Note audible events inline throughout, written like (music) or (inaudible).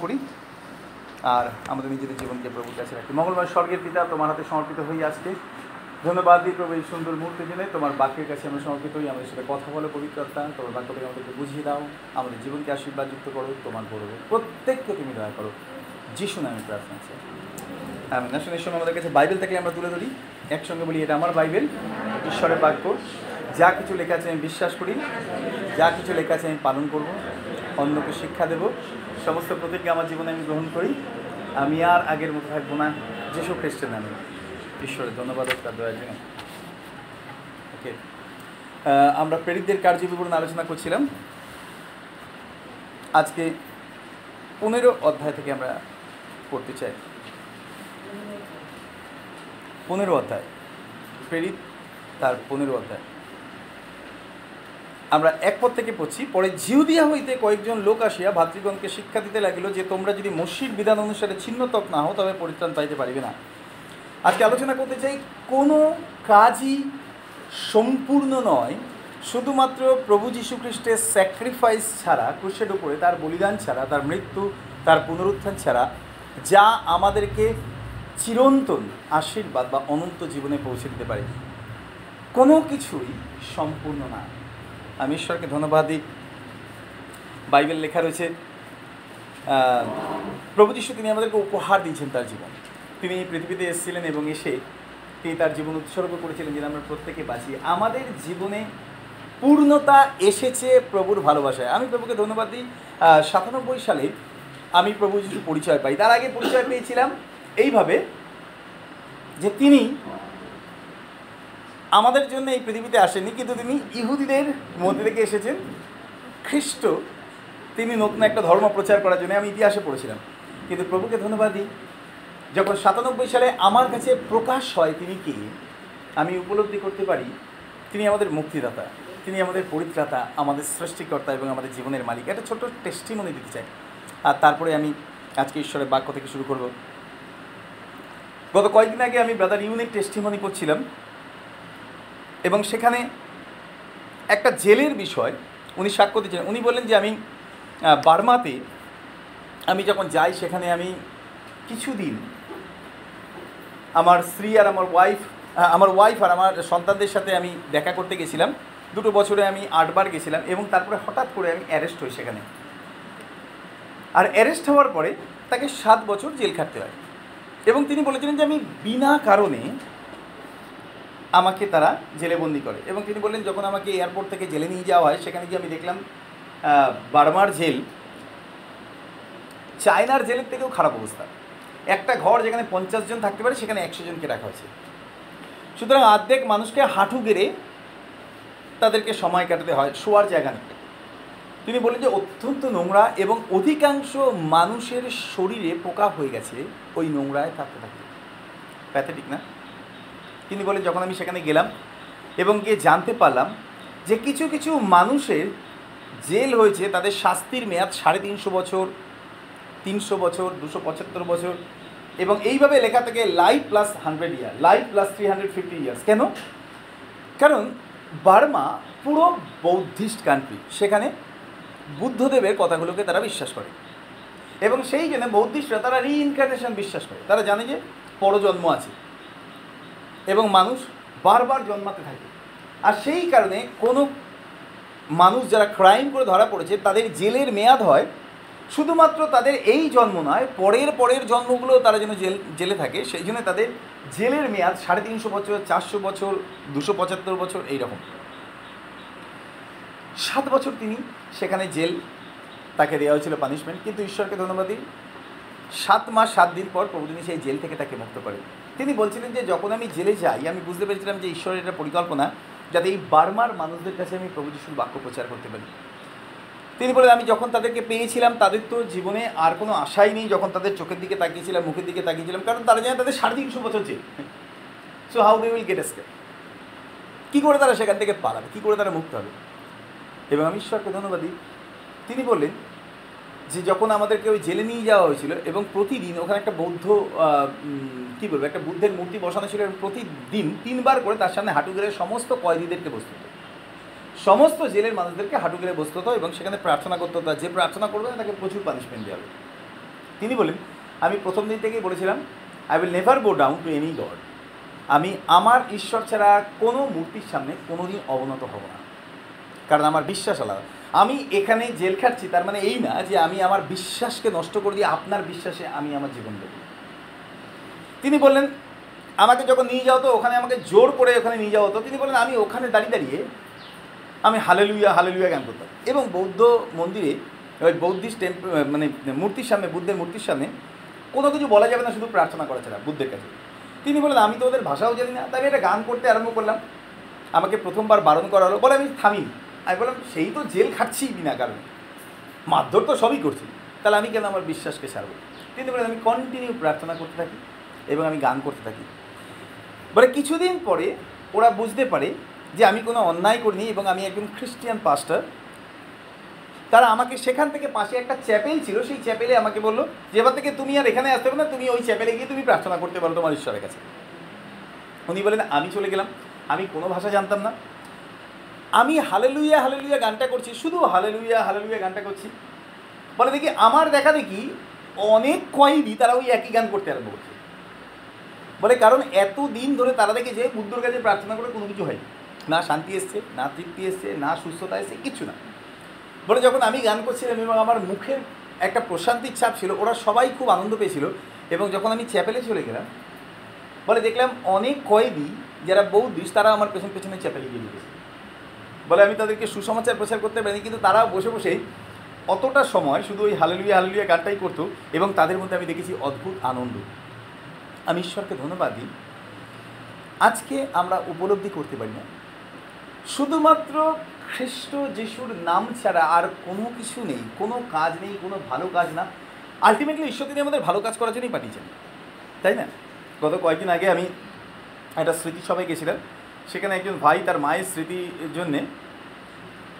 করি। আর আমাদের নিজেদের জীবনকে প্রভুর কাছে রাখি। মঙ্গলবার স্বর্গের পিতা তোমার হাতে সমর্পিত হই আজকে। ধন্যবাদ দিই প্রভু এই সুন্দর মুহূর্তের জন্য তোমার বাক্যের কাছে আমরা সমর্পিত হই। আমাদের সাথে কথা বলো পবিত্রতা। তোমার বাক্য থেকে আমাদেরকে বুঝিয়ে দাও। আমাদের জীবনকে আশীর্বাদ যুক্ত করো। তোমার করব প্রত্যেককে তুমি দয়া করো। যিশু নামে প্রার্থনা চাই আমি নাশনের সময় আমাদের কাছে বাইবেল থেকে আমরা তুলে ধরি। একসঙ্গে বলি, এটা আমার বাইবেল, ঈশ্বরের বাক্য। যা কিছু লেখা আছে আমি বিশ্বাস করি। যা কিছু লেখা আছে আমি পালন করব। অন্যকে শিক্ষা দেব। সমস্ত প্রতিজ্ঞা আমার জীবনে আমি গ্রহণ করি। আমি আর আগের মতো থাকব না। যেসব খ্রিস্টের নামে। ঈশ্বরের ধন্যবাদ তার দয়ার জন্য। ওকে আমরা প্রেরিতদের কার্য বিবরণ আলোচনা করছিলাম। আজকে পনেরো অধ্যায় থেকে আমরা পড়তে চাই। পনেরো অধ্যায়। প্রেরিত তার পনেরো অধ্যায়। আমরা এক পদ থেকে পড়ছি। পরে জিউদিয়া হইতে কয়েকজন লোক আসিয়া ভাতৃগণকে শিক্ষা দিতে লাগিল যে, তোমরা যদি মসজিদ বিধান অনুসারে ছিন্নতক না হও, তবে পরিত্রাণ পাইতে পারিবে না। আজকে আলোচনা করতে চাই, কোনো কাজই সম্পূর্ণ নয়। শুধুমাত্র প্রভু যীশু খ্রিস্টের স্যাক্রিফাইস ছাড়া ক্রুশের উপরে তার বলিদান ছাড়া, তার মৃত্যু, তার পুনরুত্থান ছাড়া, যা আমাদেরকে চিরন্তন আশীর্বাদ বা অনন্ত জীবনে পৌঁছে দিতে পারে। কোনো কিছুই সম্পূর্ণ না। আমি ঈশ্বরকে ধন্যবাদ দিই বাইবেল লেখা রয়েছে প্রভু যীশু তিনি আমাদেরকে উপহার দিয়েছেন তার জীবন। তিনি পৃথিবীতে এসেছিলেন এবং এসে তিনি তার জীবন উৎসর্গ করেছিলেন যেন আমরা প্রত্যেকে বাঁচি। আমাদের জীবনে পূর্ণতা এসেছে প্রভুর ভালোবাসায়। আমি প্রভুকে ধন্যবাদ দিই। সাতানব্বই সালে আমি প্রভু যিশু পরিচয় পাই। তার আগে পরিচয় পেয়েছিলাম এইভাবে যে তিনি আমাদের জন্য এই পৃথিবীতে আসেনি, কিন্তু তিনি ইহুদিদের মধ্যে থেকে এসেছেন। খ্রিস্ট, তিনি নতুন একটা ধর্ম প্রচার করার জন্য, আমি ইতিহাসে পড়েছিলাম। কিন্তু প্রভুকে ধন্যবাদ দিই। যখন সাতানব্বই সালে আমার কাছে প্রকাশ হয় তিনি কি, আমি উপলব্ধি করতে পারি, তিনি আমাদের মুক্তিদাতা, তিনি আমাদের পরিত্রাতা, আমাদের সৃষ্টিকর্তা এবং আমাদের জীবনের মালিক। একটা ছোট্ট টেস্টিমনি দিতে চাই। আর তারপরে আমি আজকে ঈশ্বরের বাক্য থেকে শুরু করব। গত কয়েকদিন আগে আমি ব্রাদার ইউনিক টেস্টিমনি করছিলাম। এবং সেখানে একটা জেলের বিষয় উনি সাক্ষ্য দিয়েছিলেন উনি বললেন যে আমি বার্মাতে আমি যখন যাই সেখানে আমি কিছুদিন আমার স্ত্রী আর আমার ওয়াইফ আমার ওয়াইফ আর আমার সন্তানদের সাথে আমি দেখা করতে গেছিলাম। দুটো বছরে আমি আটবার গেছিলাম এবং তারপরে হঠাৎ করে আমি অ্যারেস্ট হই সেখানে। আর অ্যারেস্ট হওয়ার পরে তাকে সাত বছর জেল খাটতে হয়। এবং তিনি বলেছিলেন যে আমি বিনা কারণে আমাকে তারা জেলে বন্দি করে। এবং তিনি বললেন, যখন আমাকে এয়ারপোর্ট থেকে জেলে নিয়ে যাওয়া হয়, সেখানে গিয়ে আমি দেখলাম বার্মার জেল, চায়নার জেলের থেকেও খারাপ অবস্থা। একটা ঘর যেখানে পঞ্চাশ জন থাকতে পারে, সেখানে একশো জনকে রাখা হয়েছে। সুতরাং অর্ধেক মানুষকে হাঁটু গেড়ে তাদেরকে সময় কাটাতে হয়, শোয়ার জায়গা নেই। তিনি বললেন যে, অত্যন্ত নোংরা এবং অধিকাংশ মানুষের শরীরে পোকা হয়ে গেছে, ওই নোংরায় থাকতে থাকতে। প্যাথেটিক না? তিনি বলে যখন আমি সেখানে গেলাম এবং গিয়ে জানতে পারলাম যে কিছু কিছু মানুষের জেল হয়েছে, তাদের শাস্তির মেয়াদ সাড়ে তিনশো বছর তিনশো বছর, দুশো পঁচাত্তর বছর এবং এইভাবে লেখা থেকে life plus hundred year life plus three hundred fifty years কেন? কারণ বার্মা পুরো বৌদ্ধিস্ট কান্ট্রি সেখানে বুদ্ধদেবের কথাগুলোকে তারা বিশ্বাস করে এবং সেই জন্য বৌদ্ধিস্টরা তারা রিইনকার্নেশন বিশ্বাস করে। তারা জানে যে পরজন্ম আছে। এবং মানুষ বারবার জন্মাতে থাকে। আর সেই কারণে কোনো মানুষ যারা ক্রাইম করে ধরা পড়েছে, তাদের জেলের মেয়াদ হয়, শুধুমাত্র তাদের এই জন্ম নয়, পরের পরের জন্মগুলো তারা যেন জেল, জেলে থাকে, সেই জন্য তাদের জেলের মেয়াদ সাড়ে তিনশো বছর, চারশো বছর, দুশো পঁচাত্তর বছর, এইরকম। সাত বছর তিনি সেখানে জেল, তাকে দেওয়া হয়েছিল পানিশমেন্ট কিন্তু ঈশ্বরকে ধন্যবাদ দিই। সাত মাস, সাত দিন পর প্রভু তিনি সেই জেল থেকে তাকে মুক্ত করেন। তিনি বলছিলেন যে যখন আমি জেলে যাই, আমি বুঝতে পেরেছিলাম যে ঈশ্বরের এটা পরিকল্পনা যাতে এই বার্মার মানুষদের কাছে আমি প্রভু যিশুর বাক্য প্রচার করতে পারি। তিনি বলেন, আমি যখন তাদেরকে পেয়েছিলাম, তাদের তো জীবনে আর কোনো আশাই নেই। যখন তাদের চোখের দিকে তাকিয়েছিলাম, মুখের দিকে তাকিয়েছিলাম, কারণ তারা জানে তাদের সাড়ে তিনশো বছর so how they will get SK কী করে তারা সেখান থেকে পালাবে? কী করে তারা মুক্ত হবে? এবং আমি ঈশ্বরকে ধন্যবাদ দিই। তিনি বললেন যে যখন আমাদেরকে ওই জেলে নিয়ে যাওয়া হয়েছিল এবং প্রতিদিন ওখানে একটা বৌদ্ধ কী বলব, একটা বুদ্ধের মূর্তি বসানো ছিল এবং প্রতিদিন তিনবার করে তার সামনে হাঁটু গেড়ে সমস্ত কয়েদিদেরকে বসতে হতো। সমস্ত জেলের মানুষদেরকে হাঁটু গেড়ে বসতে হতো এবং সেখানে প্রার্থনা করতে হতো। যে প্রার্থনা করবে তাকে প্রচুর পানিশমেন্ট দেওয়া হবে। তিনি বলেন, আমি প্রথম দিন থেকেই বলেছিলাম I will never go down to any god আমি আমার ঈশ্বর ছাড়া কোনো মূর্তির সামনে কোনোদিন অবনত হব না। কারণ আমার বিশ্বাস আলাদা। আমি এখানে জেল খাটছি, তার মানে এই না যে আমি আমার বিশ্বাসকে নষ্ট করে দিয়ে আপনার বিশ্বাসে আমি আমার জীবন দেব। তিনি বললেন, আমাকে যখন নিয়ে যাওয়া হতো ওখানে আমাকে জোর করে ওখানে নিয়ে যাওয়া হতো তিনি বললেন, আমি ওখানে দাঁড়িয়ে দাঁড়িয়ে আমি হালেলুইয়া হালেলুইয়া গান করতাম। এবং বৌদ্ধ মন্দিরে, ওই বৌদ্ধিস্ট টেম্প মানে মূর্তির সামনে, বুদ্ধের মূর্তির সামনে কোনো কিছু বলা যাবে না, শুধু প্রার্থনা করা ছাড়া বুদ্ধের কাছে। তিনি বললেন, আমি তো ওদের ভাষাও জানি না। তাই একটা গান করতে আরম্ভ করলাম। আমাকে প্রথমবার বারণ করা হলো। বলে, আমি থামিনি। আমি বললাম, সেই তো জেল খাচ্ছি বিনা কারণে। মারধর তো সবই করছি। তাহলে আমি কেন আমার বিশ্বাসকে ছাড়বো? তিনি বলেন আমি কন্টিনিউ প্রার্থনা করতে থাকি এবং আমি গান করতে থাকি। বলে কিছুদিন পরে ওরা বুঝতে পারে যে আমি কোনো অন্যায় করিনি এবং আমি একজন খ্রিস্টিয়ান পাস্টার। তারা আমাকে সেখান থেকে পাশে একটা চ্যাপেল ছিল, সেই চ্যাপেলে আমাকে বলল, যে এবার থেকে তুমি আর এখানে আসতে হবে না, তুমি ওই চ্যাপেলে গিয়ে তুমি প্রার্থনা করতে পারো তোমার ঈশ্বরের কাছে। উনি বলেন আমি চলে গেলাম। আমি কোনো ভাষা জানতাম না। আমি হালেলুইয়া হালেলুইয়া গানটা করছি, শুধু হালেলুইয়া হালেলুইয়া গানটা করছি। বলে দেখি আমার দেখা দেখি অনেক কয়েদি তারা ওই একই গান করতে আরম্ভ করছে। বলে কারণ এত দিন ধরে তারা দেখে যে বুদ্ধর কাছে প্রার্থনা করে কোনো কিছু হয়নি। না শান্তি এসছে, না তৃপ্তি এসছে, না সুস্থতা এসছে, কিচ্ছু না। বলে যখন আমি গান করছিলাম এবং আমার মুখের একটা প্রশান্তির ছাপ ছিল, ওরা সবাই খুব আনন্দ পেয়েছিল এবং যখন আমি চ্যাপেলে চলে গেলাম, বলে দেখলাম অনেক কয়েদি যারা বৌদ্ধিস তারা আমার পেছন পেছনে চ্যাপেলে গিয়ে ঢুকেছে। বলে আমি তাদেরকে সুসমাচার প্রচার করতে পারিনি, কিন্তু তারা বসে বসে অতটা সময় শুধু ওই হালেলুইয়া হালেলুইয়া গানটাই করতো এবং তাদের মধ্যে আমি দেখেছি অদ্ভুত আনন্দ। আমি ঈশ্বরকে ধন্যবাদ দিই। আজকে আমরা উপলব্ধি করতে পারি না। শুধুমাত্র খ্রিস্ট যিশুর নাম ছাড়া আর কোনো কিছু নেই, কোনো কাজ নেই, কোনো ভালো কাজ না। আলটিমেটলি ঈশ্বর তিনি আমাদের ভালো কাজ করার জন্যই পাঠিয়েছেন, তাই না? গত কয়েকদিন আগে আমি একটা স্মৃতিসভায় গেছিলাম। সেখানে একজন ভাই তার মায়ের স্মৃতির জন্যে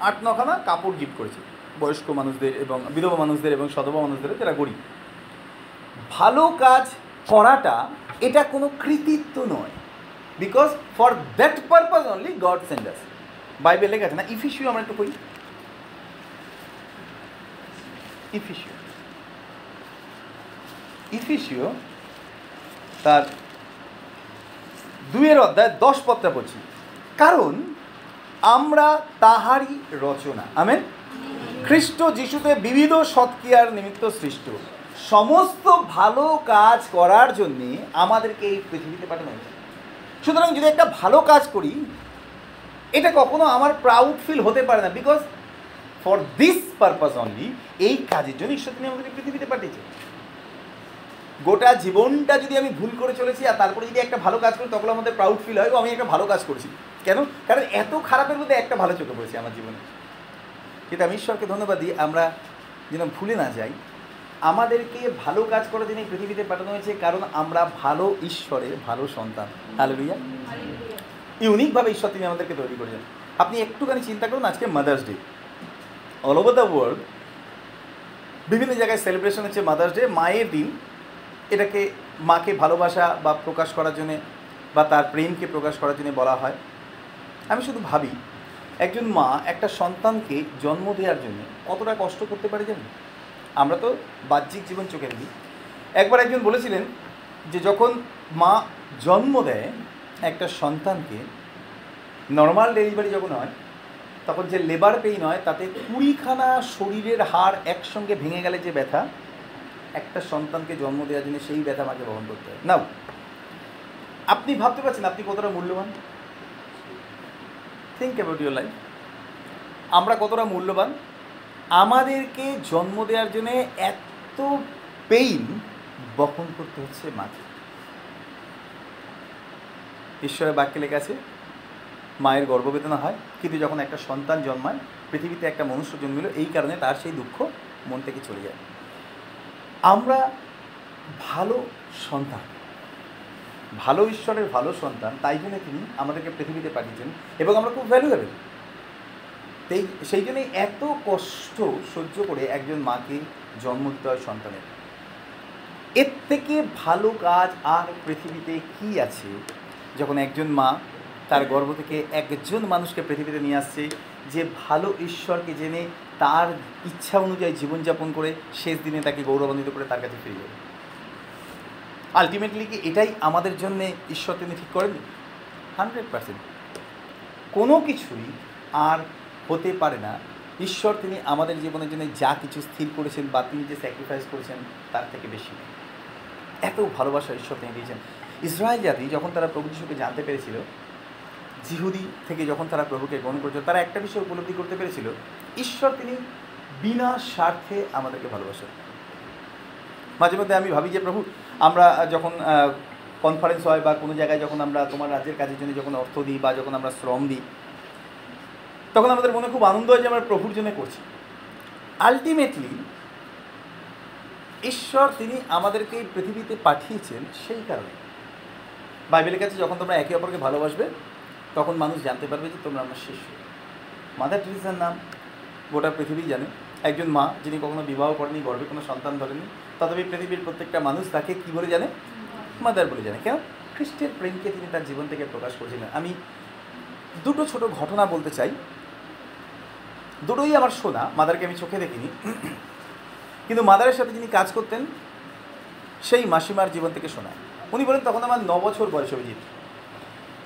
আট নখানা কাপড় গিফট করেছে। বয়স্ক মানুষদের এবং বিধবা মানুষদের এবং সধবা মানুষদের যারা গরিব। ভালো কাজ করাটা এটা কোনো কৃতিত্ব নয়। Because for that purpose only God senders Bible লেখা আছে না ইফিসিউ আমরা একটু করি ইফিসিউ ইফিসিও তার দুয়ের অধ্যায় দশ পত্রা পড়ছি। কারণ আমরা তাহারই রচনা। আমেন? খ্রিস্ট যিশুতে বিবিধ সৎক্রিয়ার নিমিত্ত সৃষ্ট। সমস্ত ভালো কাজ করার জন্যে আমাদেরকে এই পৃথিবীতে পাঠানো হয়েছে। সুতরাং যদি একটা ভালো কাজ করি, এটা কখনো আমার প্রাউড ফিল হতে পারে না because for this purpose only এই কাজের জন্য ঈশ্বর তিনি আমাদের পৃথিবীতে পাঠিয়েছে গোটা জীবনটা যদি আমি ভুল করে চলেছি আর তারপরে যদি একটা ভালো কাজ করি তখন আমাদের প্রাউড ফিল হয় আমি একটা ভালো কাজ করছি। কেন? কারণ এত খারাপের মধ্যে একটা ভালো চোখে পড়েছে আমার জীবনে। কিন্তু আমি ঈশ্বরকে ধন্যবাদ দিই আমরা যেন ভুলে না যাই। আমাদেরকে ভালো কাজ করার জন্য পৃথিবীতে পাঠানো হয়েছে কারণ আমরা ভালো ঈশ্বরের ভালো সন্তান। হ্যালো ভাইয়া ইউনিকভাবে ঈশ্বর তিনি আমাদেরকে তৈরি করেছেন। আপনি একটুখানি চিন্তা করুন আজকে mother's day all over the world বিভিন্ন জায়গায় সেলিব্রেশন হচ্ছে মাদার্স ডে মায়ের দিন। এটাকে মাকে ভালোবাসা বা প্রকাশ করার জন্যে বা তার প্রেমকে প্রকাশ করার জন্য বলা হয়। আমি শুধু ভাবি, একজন মা একটা সন্তানকে জন্ম দেওয়ার জন্য কতটা কষ্ট করতে পারে জানেন? আমরা তো বাহ্যিক জীবন চোখে দেখি। একবার একজন বলেছিলেন যে যখন মা জন্ম দেয়, একটা সন্তানকে নর্মাল ডেলিভারি যখন হয়, তখন যে লেবার পেইন হয়, তাতে কুড়িখানা শরীরের হাড় একসঙ্গে ভেঙে গেলে যে ব্যথা একটা সন্তানকে জন্ম দেওয়ার জন্য সেই ব্যথা আমাকে বহন করতে হয়। নাও। আপনি ভাবতে পারছেন, আপনি কতটা মূল্যবান? থিঙ্ক অ্যাবাউট ইউর লাইফ আমরা কতটা মূল্যবান? আমাদেরকে জন্ম দেওয়ার জন্যে এত পেইন বহন করতে হচ্ছে মাকে। ঈশ্বরের বাক্যে লেখা আছে, মায়ের গর্ভবেদনা হয়, কিন্তু যখন একটা সন্তান জন্মায়, পৃথিবীতে একটা মনুষ্য জন্মিল, এই কারণে তার সেই দুঃখ মন থেকে চলে যায়। আমরা ভালো সন্তান। ভালো ঈশ্বরের ভালো সন্তান, তাই জন্য তিনি আমাদেরকে পৃথিবীতে পাঠিয়েছেন এবং আমরা খুব ভ্যালুয়েবল সেই সেই জন্যই এত কষ্ট সহ্য করে একজন মাকে জন্ম দিতে হয় সন্তানের। এর থেকে ভালো কাজ আর পৃথিবীতে কি আছে? যখন একজন মা তার গর্ভ থেকে একজন মানুষকে পৃথিবীতে নিয়ে আসছে, যে ভালো ঈশ্বরকে জেনে তার ইচ্ছা অনুযায়ী জীবনযাপন করে শেষ দিনে তাকে গৌরবান্বিত করে তার কাছে ফিরে যাবে। আলটিমেটলি কি এটাই আমাদের জন্য ঈশ্বর তিনি ঠিক করেন হান্ড্রেড পার্সেন্ট কোনো কিছুই আর হতে পারে না। ঈশ্বর তিনি আমাদের জীবনের জন্য যা কিছু স্থির করেছেন বা তিনি যে স্যাক্রিফাইস করেছেন তার থেকে বেশি এত ভালোবাসা ঈশ্বর তিনি দিয়েছেন। ইসরায়েল জাতি যখন তারা প্রভু যিশুকে জানতে পেরেছিল, জিহুদি থেকে যখন তারা প্রভুকে গ্রহণ করেছিল, তারা একটা বিষয় উপলব্ধি করতে পেরেছিল ঈশ্বর তিনি বিনা স্বার্থে আমাদেরকে ভালোবাসেন। মাঝে মধ্যে আমি ভাবি যে, প্রভু, আমরা যখন কনফারেন্স হয় বা কোনো জায়গায় যখন আমরা তোমার রাজ্যের কাজের জন্য যখন অর্থ দিই বা যখন আমরা শ্রম দিই, তখন আমাদের মনে খুব আনন্দ হয় যে আমরা প্রভুর জন্য করছি। আলটিমেটলি ঈশ্বর তিনি আমাদেরকে এই পৃথিবীতে পাঠিয়েছেন সেই কারণে। বাইবেলের কাছে যখন তোমরা একে অপরকে ভালোবাসবে, তখন মানুষ জানতে পারবে যে তোমরা আমার শিষ্য। মাদার টেরিসার নাম গোটা পৃথিবী জানে। একজন মা যিনি কখনো বিবাহ করেনি গর্বে কোনো সন্তান ধরেনি তথাপি পৃথিবীর প্রত্যেকটা মানুষ তাকে কী বলে জানে? মাদার বলে জানে। কেন? খ্রিস্টের প্রেমকে তিনি তার জীবন থেকে প্রকাশ করেছিলেন। আমি দুটো ছোট ঘটনা বলতে চাই। দুটোই আমার শোনা, মাদারকে আমি চোখে দেখিনি। কিন্তু মাদারের সাথে যিনি কাজ করতেন, সেই মাসিমার জীবন থেকে শোনা। উনি বলেন, তখন আমার ন বছর বয়স অভিজিৎ।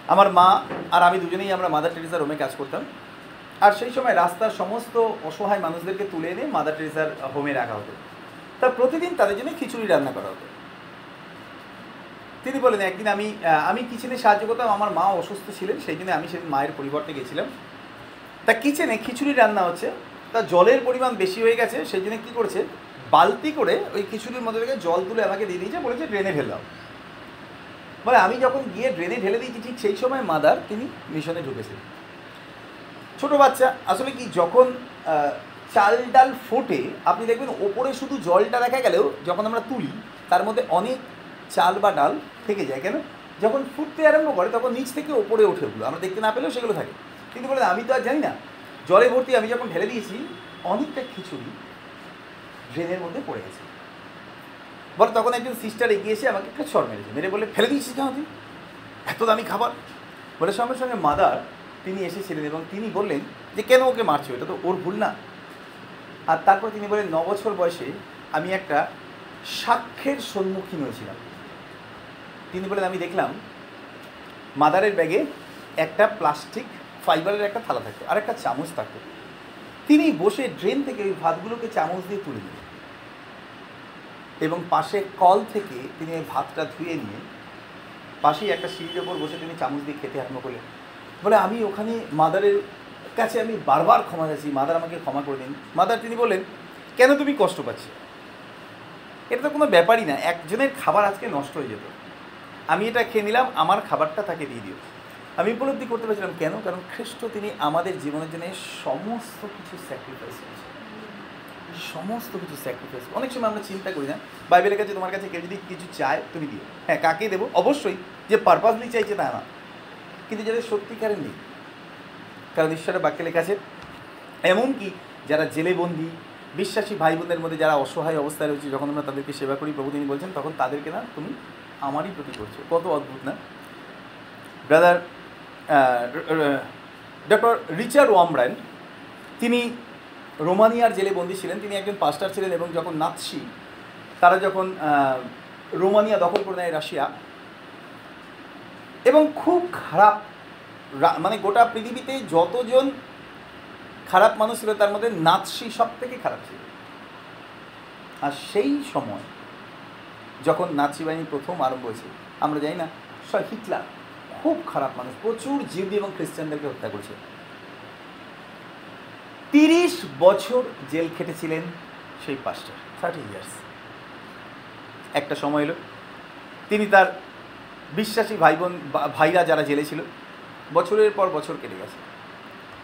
আমার মা আর আমি দুজনেই আমরা মাদার টেরিসার রোমে কাজ করতাম। আর সেই সময় রাস্তার সমস্ত অসহায় মানুষদেরকে তুলে এনে মাদার টেরিসার হোমে রাখা হতো। তা প্রতিদিন তাদের জন্য খিচুড়ি রান্না করা হতো। তিনি বলেন, একদিন আমি আমি কিচেনে সাহায্য করতাম, আমার মা অসুস্থ ছিলেন, সেই জন্য আমি সেদিন মায়ের পরিবর্তে গেছিলাম। তা কিচেনে খিচুড়ি রান্না হচ্ছে, তা জলের পরিমাণ বেশি হয়ে গেছে, সেই জন্য কী করছে, বালতি করে ওই খিচুড়ির মধ্যে থেকে জল তুলে আমাকে দিয়ে দিয়েছে, বলেছে ড্রেনে ফেললাম বলে, আমি যখন গিয়ে ড্রেনে ঢেলে দিয়েছি, ঠিক সেই সময় মাদার তিনি মিশনে ঢুকেছেন ছোট বাচ্চা, আসলে কি যখন চাল ডাল ফোটে, আপনি দেখবেন ওপরে শুধু জলটা দেখা গেলেও যখন আমরা তুলি, তার মধ্যে অনেক চাল বা ডাল থেকে যায়, কেন? যখন ফুটতে আরম্ভ করে, তখন নিচ থেকে ওপরে ওঠে ওগুলো। আমরা দেখতে না পেলেও সেগুলো থাকে। কিন্তু বলে আমি তো আর জানি না। জলে ভর্তি আমি যখন ঢেলে দিয়েছি, অনেকটা খিচুড়ি ড্রেনের মধ্যে পড়ে গেছে। বলে তখন একজন সিস্টার এগিয়ে এসে আমাকে একটা ছড় মেরেছে। মেরে বলে ফেলে দিয়েছিস কেন তুই? এত দামি খাবার? বলে, সঙ্গে সঙ্গে মাদার তিনি এসেছিলেন এবং তিনি বললেন যে, কেন ওকে মারছো? এটা তো ওর ভুল না। আর তারপর তিনি বলেন ন বছর বয়সে আমি একটা সাক্ষ্যের সম্মুখীন হয়েছিলাম। তিনি বলেন আমি দেখলাম মাদারের ব্যাগে একটা প্লাস্টিক ফাইবারের একটা থালা থাকতো, আর একটা চামচ থাকতো। তিনি বসে ড্রেন থেকে ওই ভাতগুলোকে চামচ দিয়ে তুলে দিলেন এবং পাশে কল থেকে তিনি ভাতটা ধুয়ে নিয়ে পাশেই একটা সিঁড়ির ওপর বসে তিনি চামচ দিয়ে খেতে আরম্ভ করলেন। বলে, আমি ওখানে মাদারের কাছে আমি বারবার ক্ষমা চাইছি, মাদার আমাকে ক্ষমা করে দিন। মাদার তিনি বললেন, কেন তুমি কষ্ট পাচ্ছ? এটা তো কোনো ব্যাপারই না, একজনের খাবার আজকে নষ্ট হয়ে যেত। আমি এটা খেয়ে নিলাম, আমার খাবারটা তাকে দিয়ে দিও। আমি উপলব্ধি করতে পারছিলাম, কেন? কারণ খ্রিস্ট তিনি আমাদের জীবনের জন্য সমস্ত কিছু স্যাক্রিফাইস করেছে সমস্ত কিছু স্যাক্রিফাইস অনেক সময় আমরা চিন্তা করি না, বাইবেলের কাছে তোমার কাছে কেউ যদি কিছু চায়, তুমি দিও। হ্যাঁ কাকে দেবো? অবশ্যই, যে পারপাসলি চাইছে তা না। কিন্তু যাদের সত্যিকারের নেই, কারণ ঈশ্বরের বাক্যে লেখা আছে, এমনকি যারা জেলে বন্দি বিশ্বাসী ভাই বোনদের মধ্যে যারা অসহায় অবস্থায় রয়েছে, যখন আমরা তাদেরকে সেবা করি, প্রভু তিনি বলছেন, তখন তাদেরকে না, তুমি আমারই প্রতি করছ। কত অদ্ভুত না? ব্রাদার ডক্টর রিচার্ড ওয়ামব্র্যান্ড তিনি রোমানিয়ার জেলে বন্দী ছিলেন, তিনি একজন পাস্টার ছিলেন এবং যখন নাৎসি, তারা যখন রোমানিয়া দখল করে নেয় রাশিয়া এবং খুব খারাপ মানে গোটা পৃথিবীতে যতজন খারাপ মানুষ ছিল, তার মধ্যে নাৎসি সব থেকে খারাপ ছিল। আর সেই সময় যখন নাৎসি বাহিনী প্রথম আরম্ভ হয়েছে, আমরা জানি না হিটলার খুব খারাপ মানুষ, প্রচুর জিউদি এবং খ্রিস্টানদেরকে হত্যা করেছে। তিরিশ বছর জেল খেটেছিলেন সেই পাস্টার থার্টি ইয়ার্স একটা সময় এলো, তিনি তার বিশ্বাসী ভাই বোন ভাইরা যারা জেলে ছিল, বছরের পর বছর কেটে গেছে।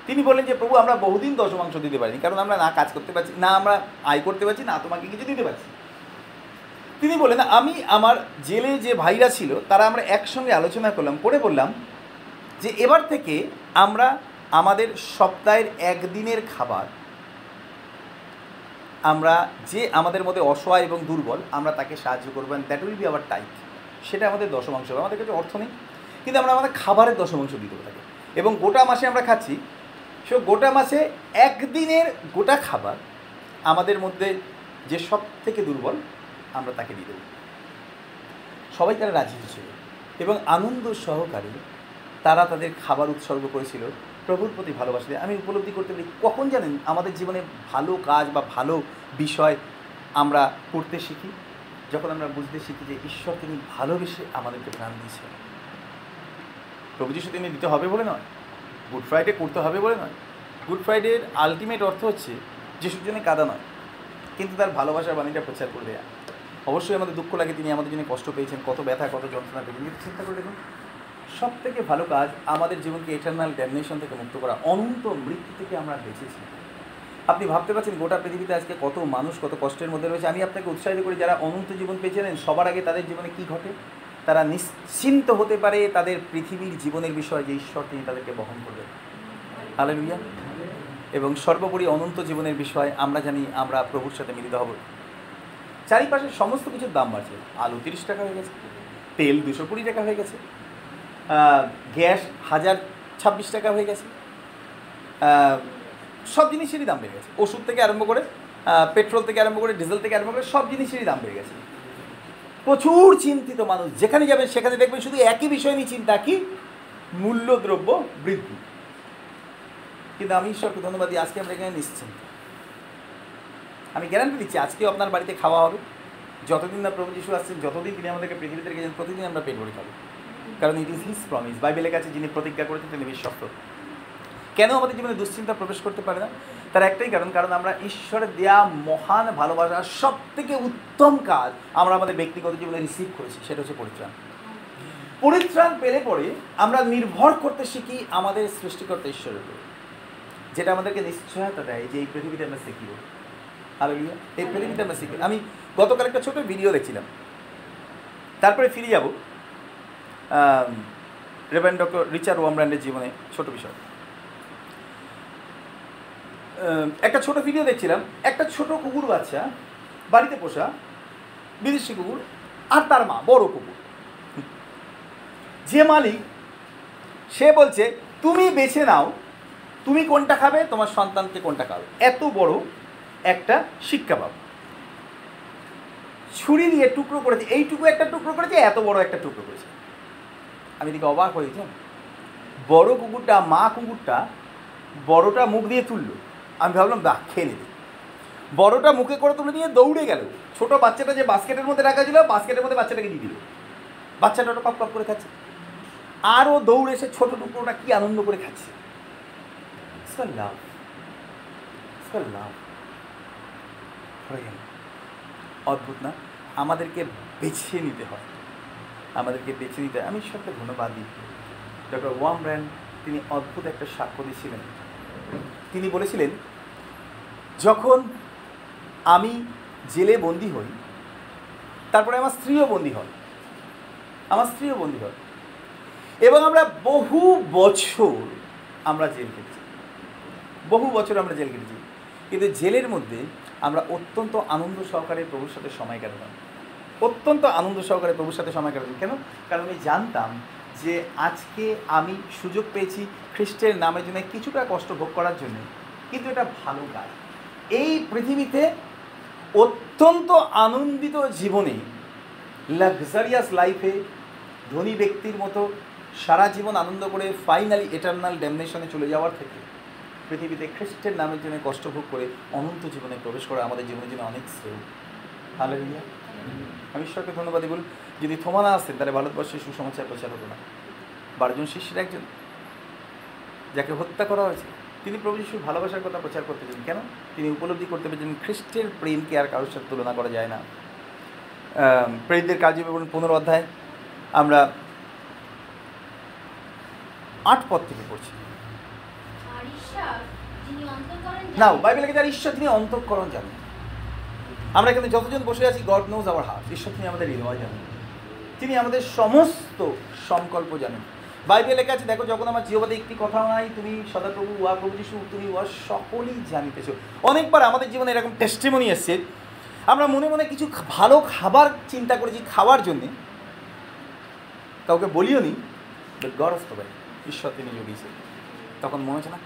তিনি বললেন যে, প্রভু, আমরা বহুদিন দশমাংশ দিতে পারিনি, কারণ আমরা না কাজ করতে পারছি, না আমরা আয় করতে পারছি, না তোমাকে কিছু দিতে পারছি। তিনি বললেন, আমি আমার জেলে যে ভাইরা ছিল, তারা আমরা একসঙ্গে আলোচনা করলাম, করে বললাম যে, এবার থেকে আমরা আমাদের সপ্তাহের একদিনের খাবার, আমরা যে আমাদের মধ্যে অসহায় এবং দুর্বল, আমরা তাকে সাহায্য করব and that will be our tithe সেটা আমাদের দশমাংশ হবে। আমাদের কাছে অর্থ নেই। কিন্তু আমরা আমাদের খাবারের দশমাংশ দিতে থাকি এবং গোটা মাসে আমরা খাচ্ছি। সে গোটা মাসে একদিনের গোটা খাবার আমাদের মধ্যে যে সব থেকে দুর্বল, আমরা তাকে দিয়ে দেবো। সবাই তারা রাজি হয়েছিল এবং আনন্দ সহকারে তারা তাদের খাবার উৎসর্গ করেছিল। প্রভুর প্রতি ভালোবাসা আমি উপলব্ধি করতে পারি, কখন জানেন? আমাদের জীবনে ভালো কাজ বা ভালো বিষয় আমরা করতে শিখি। যখন আমরা বুঝতে শিখি যে ঈশ্বর তিনি ভালোবেসে আমাদেরকে প্রাণ দিয়েছেন। প্রভু যিশু তিনি দিতে হবে বলে নয়, গুড ফ্রাইডে করতে হবে বলে নয়। গুড ফ্রাইডের আলটিমেট অর্থ হচ্ছে যিশুর জন্য কাদা নয়, কিন্তু তার ভালোবাসার বাণীটা প্রচার করে দেয়া। অবশ্যই আমাদের দুঃখ লাগে তিনি আমাদের জন্য কষ্ট পেয়েছেন, কত ব্যথা, কত যন্ত্রণা পেয়েছেন, কিন্তু চিন্তা করে দেখুন সব থেকে ভালো কাজ আমাদের জীবনকে এটার্নাল ড্যামনেশন থেকে মুক্ত করা, অনন্ত মৃত্যু থেকে আমরা বেঁচেছি। আপনি ভাবতে পারছেন গোটা পৃথিবীতে আজকে কত মানুষ, কত কষ্টের মধ্যে রয়েছে? আমি আপনাকে উৎসাহিত করি, যারা অনন্ত জীবন পেয়েছিলেন সবার আগে তাদের জীবনে কি ঘটে? তারা নিশ্চিন্ত হতে পারে তাদের পৃথিবীর জীবনের বিষয়ে যে ঈশ্বর তিনি তাদেরকে বহন করবেন। হালেলুয়া এবং সর্বোপরি অনন্ত জীবনের বিষয় আমরা জানি, আমরা প্রভুর সাথে মিলিত হব। চারিপাশে সমস্ত কিছুর দাম বাড়ছে। আলু তিরিশ টাকা হয়ে গেছে, তেল দুশো কুড়ি টাকা হয়ে গেছে গ্যাস হাজার ছাব্বিশ টাকা হয়ে গেছে সব জিনিসেরই দাম বেড়ে গেছে। ওষুধ থেকে আরম্ভ করে পেট্রোল থেকে আরম্ভ করে, ডিজেল থেকে আরম্ভ করে, সব জিনিসেরই দাম বেড়ে গেছে। প্রচুর চিন্তিত মানুষ। যেখানে যাবেন, সেখানে দেখবেন শুধু একই বিষয় নিয়ে চিন্তা কি? মূল্যদ্রব্য বৃদ্ধি। কিন্তু আমি ঈশ্বরকে ধন্যবাদ দিই, আজকে আমরা এখানে নিশ্চিন্ত। আমি গ্যারান্টি দিচ্ছি, আজকেও আপনার বাড়িতে খাওয়া হবে। যতদিন না প্রভু যিশু আসছেন, যতদিন তিনি আমাদেরকে পৃথিবীতে রেখেছেন প্রতিদিন আমরা পেট ভরে খাব। কারণ ইট ইজ হিস প্রমিস বাইবেলের কাছে যিনি প্রতিজ্ঞা করেছেন, তিনি বিশ্বস্ত। কেন আমাদের জীবনে দুশ্চিন্তা প্রবেশ করতে পারে না? তার একটাই কারণ কারণ আমরা ঈশ্বরের দেয়া মহান ভালোবাসার সব থেকে উত্তম কাজ আমরা আমাদের ব্যক্তিগত জীবনে রিসিভ করেছি, সেটা হচ্ছে পরিত্রাণ। পরিত্রাণ পেলে পরে আমরা নির্ভর করতে শিখি আমাদের সৃষ্টিকর্তা ঈশ্বরের উপরে, যেটা আমাদেরকে নিশ্চয়তা দেয় যে এই পৃথিবীতে আমরা সিকিউর হালেলুয়া এই পৃথিবীতে আমরা সিকিউর আমি গতকাল একটা ছোট ভিডিও দেখছিলাম। তারপরে ফিরে যাব। রেভেন ডক্টর রিচার্ড ওয়ামব্র্যান্ডের জীবনে, ছোট বিষয়। একটা ছোট ভিডিও দেখছিলাম। একটা ছোট কুকুর বাচ্চা, বাড়িতে পোষা, বিদেশি কুকুর, আর তার মা, বড় কুকুর। যে মালিক, সে বলছে, তুমি বেছে নাও, তুমি কোনটা খাবে, তোমার সন্তানকে কোনটা খাবে? এত বড় একটা শিক্ষা পাবো ছুরি দিয়ে টুকরো করেছে, এইটুকু একটা টুকরো করেছে, এত বড় একটা টুকরো করেছে। আমি দিকে অবাক হয়েছি বড় কুকুরটা, মা কুকুরটা, বড়টা মুখ দিয়ে তুললো। আমি ভাবলাম, বাহ, খেয়ে নেবে। বড়টা মুখে করে তুলে নিয়ে দৌড়ে গেল। ছোট বাচ্চাটা যে বাস্কেটের মধ্যে রাখা ছিল, বাস্কেটের মধ্যে বাচ্চাটাকে দিয়ে দিল। বাচ্চাটা ওটা পপ পপ করে খাচ্ছে। আরও দৌড়ে এসে ছোটো টুকরোটা কী আনন্দ করে খাচ্ছে। অদ্ভুত না? আমাদেরকে বেছে নিতে হয়। আমাদেরকে বেছে নিতে আমি ঈশ্বরকে ধন্যবাদ দিই। ডক্টর ওয়াম ব্র্যান্ড, তিনি অদ্ভুত একটা সাক্ষ্য দিয়েছিলেন। তিনি বলেছিলেন, যখন আমি জেলে বন্দি হই, তারপরে আমার স্ত্রীও বন্দি হয় আমার স্ত্রীও বন্দি হয় এবং আমরা বহু বছর আমরা জেল কেটেছি। বহু বছর আমরা জেল কেটেছি। কিন্তু জেলের মধ্যে আমরা অত্যন্ত আনন্দ সহকারে প্রভুর সাথে সময় কাটাতাম। অত্যন্ত আনন্দ সহকারে প্রভুর সাথে সময় কাটাতাম। কেন? কারণ আমি জানতাম যে আজকে আমি সুযোগ পেয়েছি খ্রিস্টের নামের জন্য কিছুটা কষ্ট ভোগ করার জন্য। কিন্তু এটা ভালো কাজ। এই পৃথিবীতে অত্যন্ত আনন্দিত জীবনে লাক্সারিয়াস লাইফে ধনী ব্যক্তির মতো সারা জীবন আনন্দ করে ফাইনালি এটার্নাল ড্যামনেশনে চলে যাওয়ার থেকে পৃথিবীতে খ্রিস্টের নামের জন্য কষ্ট ভোগ করে অনন্ত জীবনে প্রবেশ করা আমাদের জীবনের জন্য অনেক শ্রেয়। ভালো আমি ঈশ্বরকে ধন্যবাদ বলি যদি থমা না আসতেন তাহলে ভারতবর্ষে সুসমাচার প্রচার হতো না। বারোজন শিষ্যের একজন যাকে হত্যা করা হয়েছে তিনি প্রভু যিশুর ভালোবাসার কথা প্রচার করতে চান। কেন? তিনি উপলব্ধি করতে পেরেছেন খ্রিস্টের প্রেমকে আর কারোর সাথে তুলনা করা যায় না। আহ, প্রেরিতদের কার্যবিবরণ পনেরো অধ্যায় আমরা আট পদ থেকে পড়ছি। আর ঈশ্বর যিনি অন্তঃকরণ না জানেন, বাইবেলে যার ঈশ্বর তিনি অন্তঃকরণ জানেন। আমরা এখানে যতজন বসে আছি গড নোজ আওয়ার হার্ট ঈশ্বর তিনি আমাদের হৃদয় জানেন। তিনি আমাদের সমস্ত সংকল্প জানেন। বাইবেলে লেখা আছে দেখো, যখন আমার জিহবাতে একটি কথা নাই তুমি সদাপ্রভু উহা প্রভু যিশু, তুমি উহা সকলেই জানিতেছো। অনেকবার আমাদের জীবনে এরকম টেস্টিমনি এসছে। আমরা মনে মনে কিছু ভালো খাবার চিন্তা করেছি খাওয়ার জন্যে। কাউকে বলিও নি গড়স্থ ভাই ঈশ্বর তিনি জগিয়েছে তখন মনে হচ্ছে না,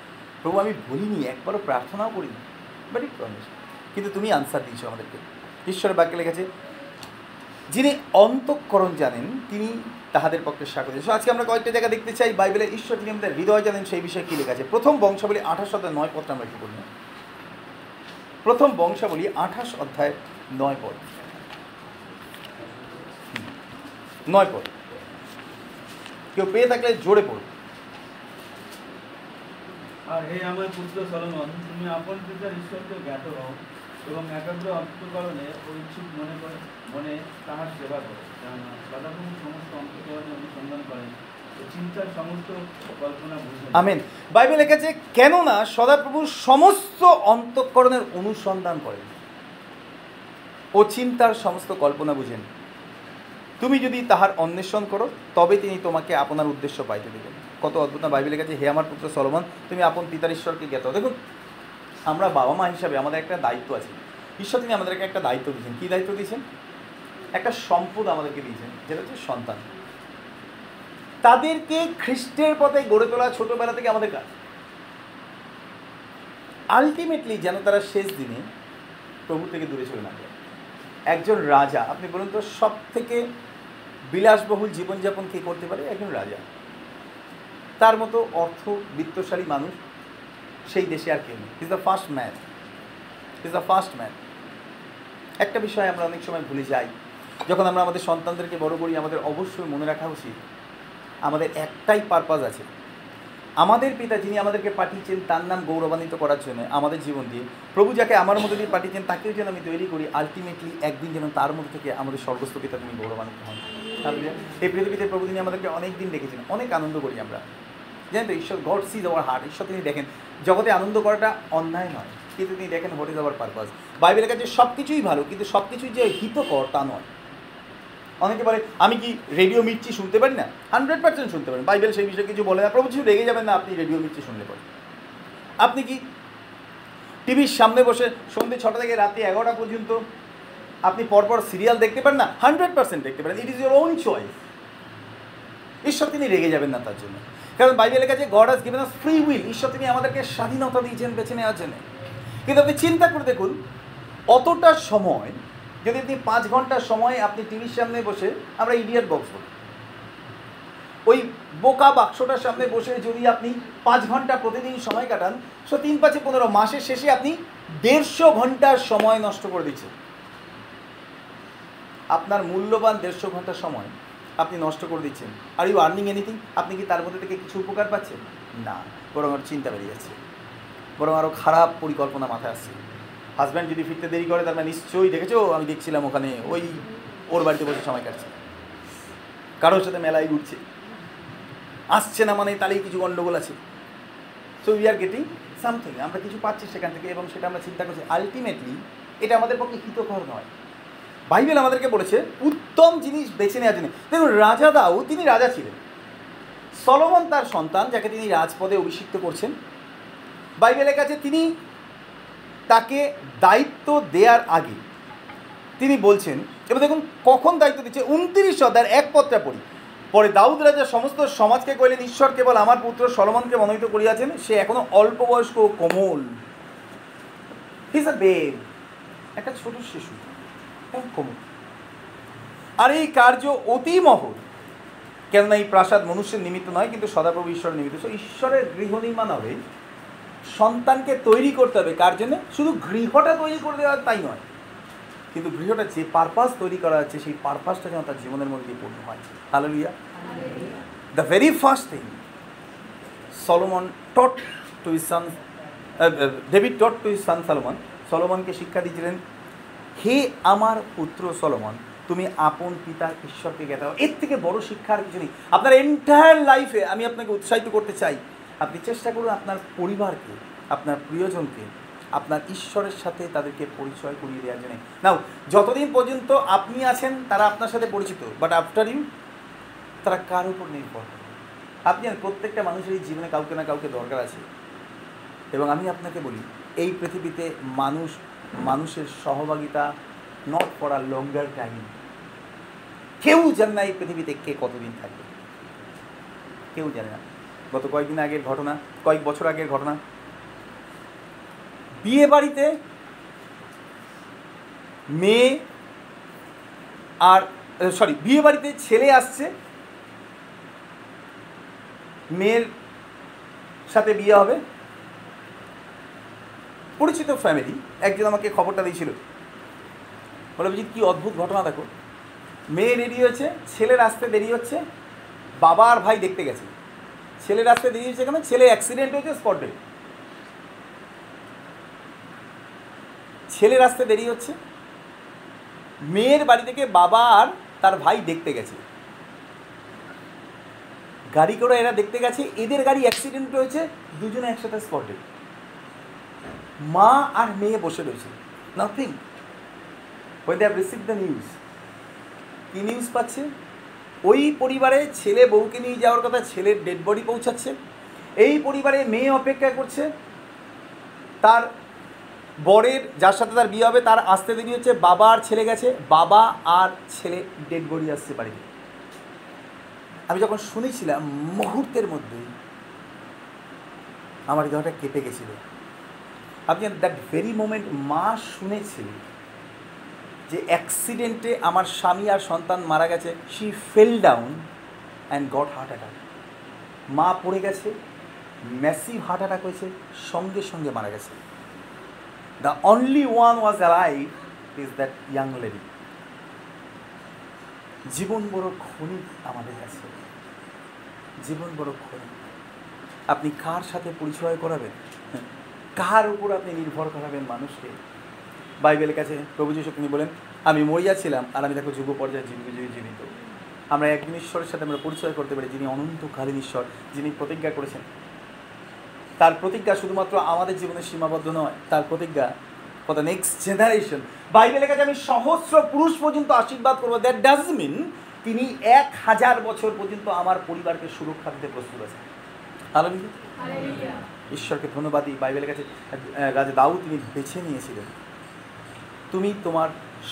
প্রভু, আমি বলিনি একবারও প্রার্থনাও করিনি বাট ইট কিন্তু তুমি আনসার দিয়েছ আমাদেরকে। ঈশ্বরের বাক্যে লেগেছে যিনি অন্তঃকরণ জানেন, তিনি তাহাদের পক্ষে স্বাগত। আজকে আমরা কয়েকটা জায়গা দেখতে চাই বাইবেলের ঈশ্বর তিনি আমাদের হৃদয় জানেন, সেই বিষয়ে কী লেখা আছে? প্রথম বংশাবলী আঠাশ অধ্যায় নয় পদটা আমরা একটু না? প্রথম বংশাবলী আঠাশ অধ্যায় নয় পদ। নয় পদ। কেউ পেয়ে থাকলে জোরে পড়ো আর হে আমার পুত্র সলমন, তুমি আপন পিতার ঈশ্বরকে জ্ঞাত হও এবং একাগ্র অন্তকরণে ও ইচ্ছুক মনে করে। মনে তাহার সেবা করো সদাপ্রভু সমস্ত অন্তকরণে অনুসন্ধান করেন। চিন্তার সমস্ত কল্পনা আমেন। বাইবেল লেখেছে, কেননা সদাপ্রভু সমস্ত অন্তঃকরণের অনুসন্ধান করেন ও চিন্তার সমস্ত কল্পনা বুঝেন। তুমি যদি তাহার অন্বেষণ করো, তবে তিনি তোমাকে আপনার উদ্দেশ্য পাইতে দেবেন। কত অদ্ভুত না, বাইবেল লেখেছে, হে আমার পুত্র সলমন, তুমি আপন পিতার ঈশ্বরকে জ্ঞাত। দেখুন, আমরা বাবা মা হিসাবে আমাদের একটা দায়িত্ব আছে। ঈশ্বর তিনি আমাদেরকে একটা দায়িত্ব দিয়েছেন। কী দায়িত্ব দিয়েছেন? একটা সম্পদ আমাদেরকে দিয়েছেন, যেটা হচ্ছে সন্তান। তাদেরকে খ্রিস্টের পথে গড়ে তোলা ছোটবেলা থেকে আমাদের কাজ। আলটিমেটলি যেন তারা শেষ দিনে প্রভু থেকে দূরে চলে না যায়। একজন রাজা, আপনি বলুন তো সব থেকে বিলাসবহুল জীবনযাপন কে করতে পারে? একজন রাজা। তার মতো অর্থ বিত্তশালী মানুষ সেই দেশে আর কেউ নেই। Is the first man is the first man একটা বিষয় আমরা অনেক সময় ভুলে যাই। যখন আমরা আমাদের সন্তানদেরকে বড় করি, আমাদের অবশ্যই মনে রাখা উচিত, আমাদের একটাই পারপাস আছে। আমাদের পিতা যিনি আমাদেরকে পাঠিয়েছেন, তার নাম গৌরবান্বিত করার জন্য, আমাদের জীবন দিয়ে। প্রভু যাকে আমার মধ্যে দিয়ে পাঠিয়েছেন, তাকেও যেন আমি তৈরি করি আলটিমেটলি একদিন যেন তার মধ্যে থেকে আমাদের স্বর্গস্থ পিতা তুমি গৌরবান্বিত হন. এই পৃথিবীতে প্রভু তিনি আমাদেরকে অনেক দিন দেখেছেন, অনেক আনন্দ করি আমরা। জানেন তো, ঈশ্বর গড সিজ আওয়ার হার্ট ঈশ্বর তিনি দেখেন। জগতে আনন্দ করাটা অন্যায় নয়, কিন্তু তিনি দেখেন হোয়াট ইজ আওয়ার পারপাস বাইবেলের কাছে সব কিছুই ভালো, কিন্তু সব কিছুই যে হিতকর তা নয়। অনেকে বলে, আমি কি রেডিও মির্চি শুনতে পারি না? হান্ড্রেড পার্সেন্ট শুনতে পারেন। বাইবেল সেই বিষয়ে কিছু বলে না। প্রভু কিছু রেগে যাবেন না, আপনি রেডিও মির্চি শুনতে পারেন আপনি কি টিভির সামনে বসে সন্ধ্যে ছটা থেকে রাতে এগারোটা পর্যন্ত আপনি পরপর সিরিয়াল দেখতে পারেন না? হান্ড্রেড পার্সেন্ট দেখতে পারেন। It is your own choice ঈশ্বর তিনি রেগে যাবেন না তার জন্য। কারণ বাইবেলের কাছে god has given us free will ঈশ্বর তিনি আমাদেরকে স্বাধীনতা দিয়েছেন, বেছে নেওয়ার জন্য। কিন্তু আপনি চিন্তা করে দেখুন, অতটা সময় যদি আপনি পাঁচ ঘণ্টার সময় আপনি টিভির সামনে বসে আমরা ইডিয়াট বক্স বলি। ওই বোকা বাক্সটার সামনে বসে যদি আপনি পাঁচ ঘণ্টা প্রতিদিন সময় কাটান, সো তিন, পাঁচে পনেরো মাসের শেষে আপনি দেড়শো ঘণ্টার সময় নষ্ট করে দিচ্ছেন। আপনার মূল্যবান দেড়শো ঘণ্টার সময় আপনি নষ্ট করে দিচ্ছেন। আর ইউ আর্নিং এনিথিং আপনি কি তার মধ্যে থেকে কিছু উপকার পাচ্ছেন? না, বরং আরও চিন্তা বেড়ে যাচ্ছে। বরং আরও খারাপ পরিকল্পনা মাথায় আসছে। হাজব্যান্ড যদি ফিরতে দেরি করে, তার মানে নিশ্চয়ই দেখেছ? আমি দেখছিলাম ওখানে ওই ওর বাড়িতে বসে সময় কাটছে। কারোর সাথে মেলায় ঘুরছে। আসছে না মানে তাহলেই কিছু গণ্ডগোল আছে। So we are getting something আমরা কিছু পাচ্ছি সেখান থেকে এবং সেটা আমরা চিন্তা করছি। আলটিমেটলি এটা আমাদের পক্ষে হিতকর নয়। বাইবেল আমাদেরকে বলেছে, উত্তম জিনিস বেছে নেওয়ার জন্য। দেখুন রাজা দাও তিনি রাজা ছিলেন। সলমন তার সন্তান, যাকে তিনি রাজপদে অভিষিক্ত করছেন। বাইবেলের কাছে তিনি তাকে দায়িত্ব দেওয়ার আগে তিনি বলছেন, এবার দেখুন কখন দায়িত্ব দিচ্ছে, উনত্রিশ অধ্যায়ের এক পত্রা পড়ি। পরে দাউদ রাজা সমস্ত সমাজকে কইলেন ঈশ্বর কেবল আমার পুত্র সলমনকে মনোনীত করিয়াছেন, সে এখনও অল্প বয়স্ক কোমল। হিজ আ বেব একটা ছোট শিশু একদম কোমল। আর এই কার্য অতি মহৎ কেননা এই প্রাসাদ মনুষ্যের নিমিত্ত নয়, কিন্তু সদাপ্রভু ঈশ্বরের নিমিত্ত। ঈশ্বরের গৃহ নির্মাণ হবে সন্তানকে তৈরি করতে হবে। কার জন্য? শুধু গৃহটা তৈরি করে দেওয়া তাই নয়। কিন্তু গৃহটা যে পারপাস তৈরি করা হচ্ছে সেই পারপাসটা যেন তার জীবনের মধ্যে পূর্ণ হয়। Hallelujah the very first thing Solomon taught to his son David taught to his son Solomon সলোমনকে শিক্ষা দিয়েছিলেন হে আমার পুত্র সলোমন তুমি আপন পিতা ঈশ্বরকে জ্ঞাত এর থেকে বড় শিক্ষার কিছু নেই। আপনার এন্টায়ার লাইফে আমি আপনাকে উৎসাহিত করতে চাই। আপনি চেষ্টা করুন আপনার পরিবারকে আপনার প্রিয়জনকে আপনার ঈশ্বরের সাথে তাদেরকে পরিচয় করিয়ে দেওয়ার জন্য। নাও যতদিন পর্যন্ত আপনি আছেন তারা আপনার সাথে পরিচিত বাট আফটার ইউ তারা কার উপর নির্ভর করে আপনি জানেন, প্রত্যেকটা মানুষেরই জীবনে কাউকে না কাউকে দরকার আছে। এবং আমি আপনাকে বলি এই পৃথিবীতে মানুষ মানুষের সহভাগিতা not for a longer time কেউ জানে না এই পৃথিবীতে কে কতদিন থাকবে। কেউ জানে না। গত কয়েকদিন আগের ঘটনা, কয়েক বছর আগের ঘটনা। বিয়ে বাড়িতে মেয়ে আর সরি বিয়ে বাড়িতে ছেলে আসছে। মেয়ের সাথে বিয়ে হবে। পরিচিত ফ্যামিলি একজন আমাকে খবরটা দিয়েছিল। বলে, অভিজিৎ, কী অদ্ভুত ঘটনা দেখো। মেয়ে রেডি হয়েছে, ছেলের আসতে দেরি হচ্ছে, বাবা আর ভাই দেখতে গেছে। ছেলের আসতে দেরি হচ্ছে কেন ছেলে অ্যাক্সিডেন্ট হয়েছে স্পটে ছেলের আসতে দেরি হচ্ছে। মেয়ের বাড়ি থেকে বাবা আর তার ভাই দেখতে গেছে। গাড়ি করে এরা দেখতে গেছে, এদের গাড়ি অ্যাক্সিডেন্ট হয়েছে, দুজনে একসাথে স্পটে মা আর মেয়ে বসে রয়েছে। নাথিং ওই they have receive the news key news পাচ্ছে? ওই পরিবারে ছেলে বউকে নিয়ে যাওয়ার কথা ছেলের ডেড বডি পৌঁছাচ্ছে। এই পরিবারে মেয়ে অপেক্ষা করছে। তার বরের, যার সাথে তার বিয়ে হবে, তার আসতে দেরি হচ্ছে, বাবা আর ছেলে গেছে, বাবা আর ছেলে ডেড বডি আসছে বাড়িতে আমি যখন শুনেছিলাম মুহূর্তের মধ্যেই, আমার হৃদয়টা কেঁপে গেছিল। আপনি দ্যাট ভেরি মোমেন্ট মা শুনেছে যে অ্যাক্সিডেন্টে আমার স্বামী আর সন্তান মারা গেছে she fell down and got heart attack মা পড়ে গেছে ম্যাসিভ হার্ট অ্যাটাক হয়েছে, সঙ্গে সঙ্গে মারা গেছে। The only one was alive is that young lady জীবন বড় ক্ষণিক আমাদের কাছে জীবন বড় ক্ষণিক। আপনি কার সাথে পরিচয় করাবেন? কার উপর আপনি নির্ভর করাবেন মানুষকে? বাইবেলের কাছে প্রভু যিশু তিনি বলেন আমি মরিয়াছিলাম আর আমি দেখো যুব পর্যায়ে জীবিত জীবিত জীবিত। আমরা একজন ঈশ্বরের সাথে আমরা পরিচয় করতে পারি যিনি অনন্তকালীন ঈশ্বর যিনি প্রতিজ্ঞা করেছেন। তার প্রতিজ্ঞা শুধুমাত্র আমাদের জীবনে সীমাবদ্ধ নয় তার প্রতিজ্ঞা ফর দ্য নেক্সট জেনারেশন বাইবেলের কাছে আমি সহস্র পুরুষ পর্যন্ত আশীর্বাদ করব। দ্যাট ডাজ মিন তিনি এক হাজার বছর পর্যন্ত আমার পরিবারকে সুরক্ষা দিতে প্রস্তুত আছেন। হালেলুয়া ঈশ্বরকে ধন্যবাদ দিই। বাইবেলের কাছে রাজা দাউদ তিনি বেছে নিয়েছিলেন। তুমি তোমার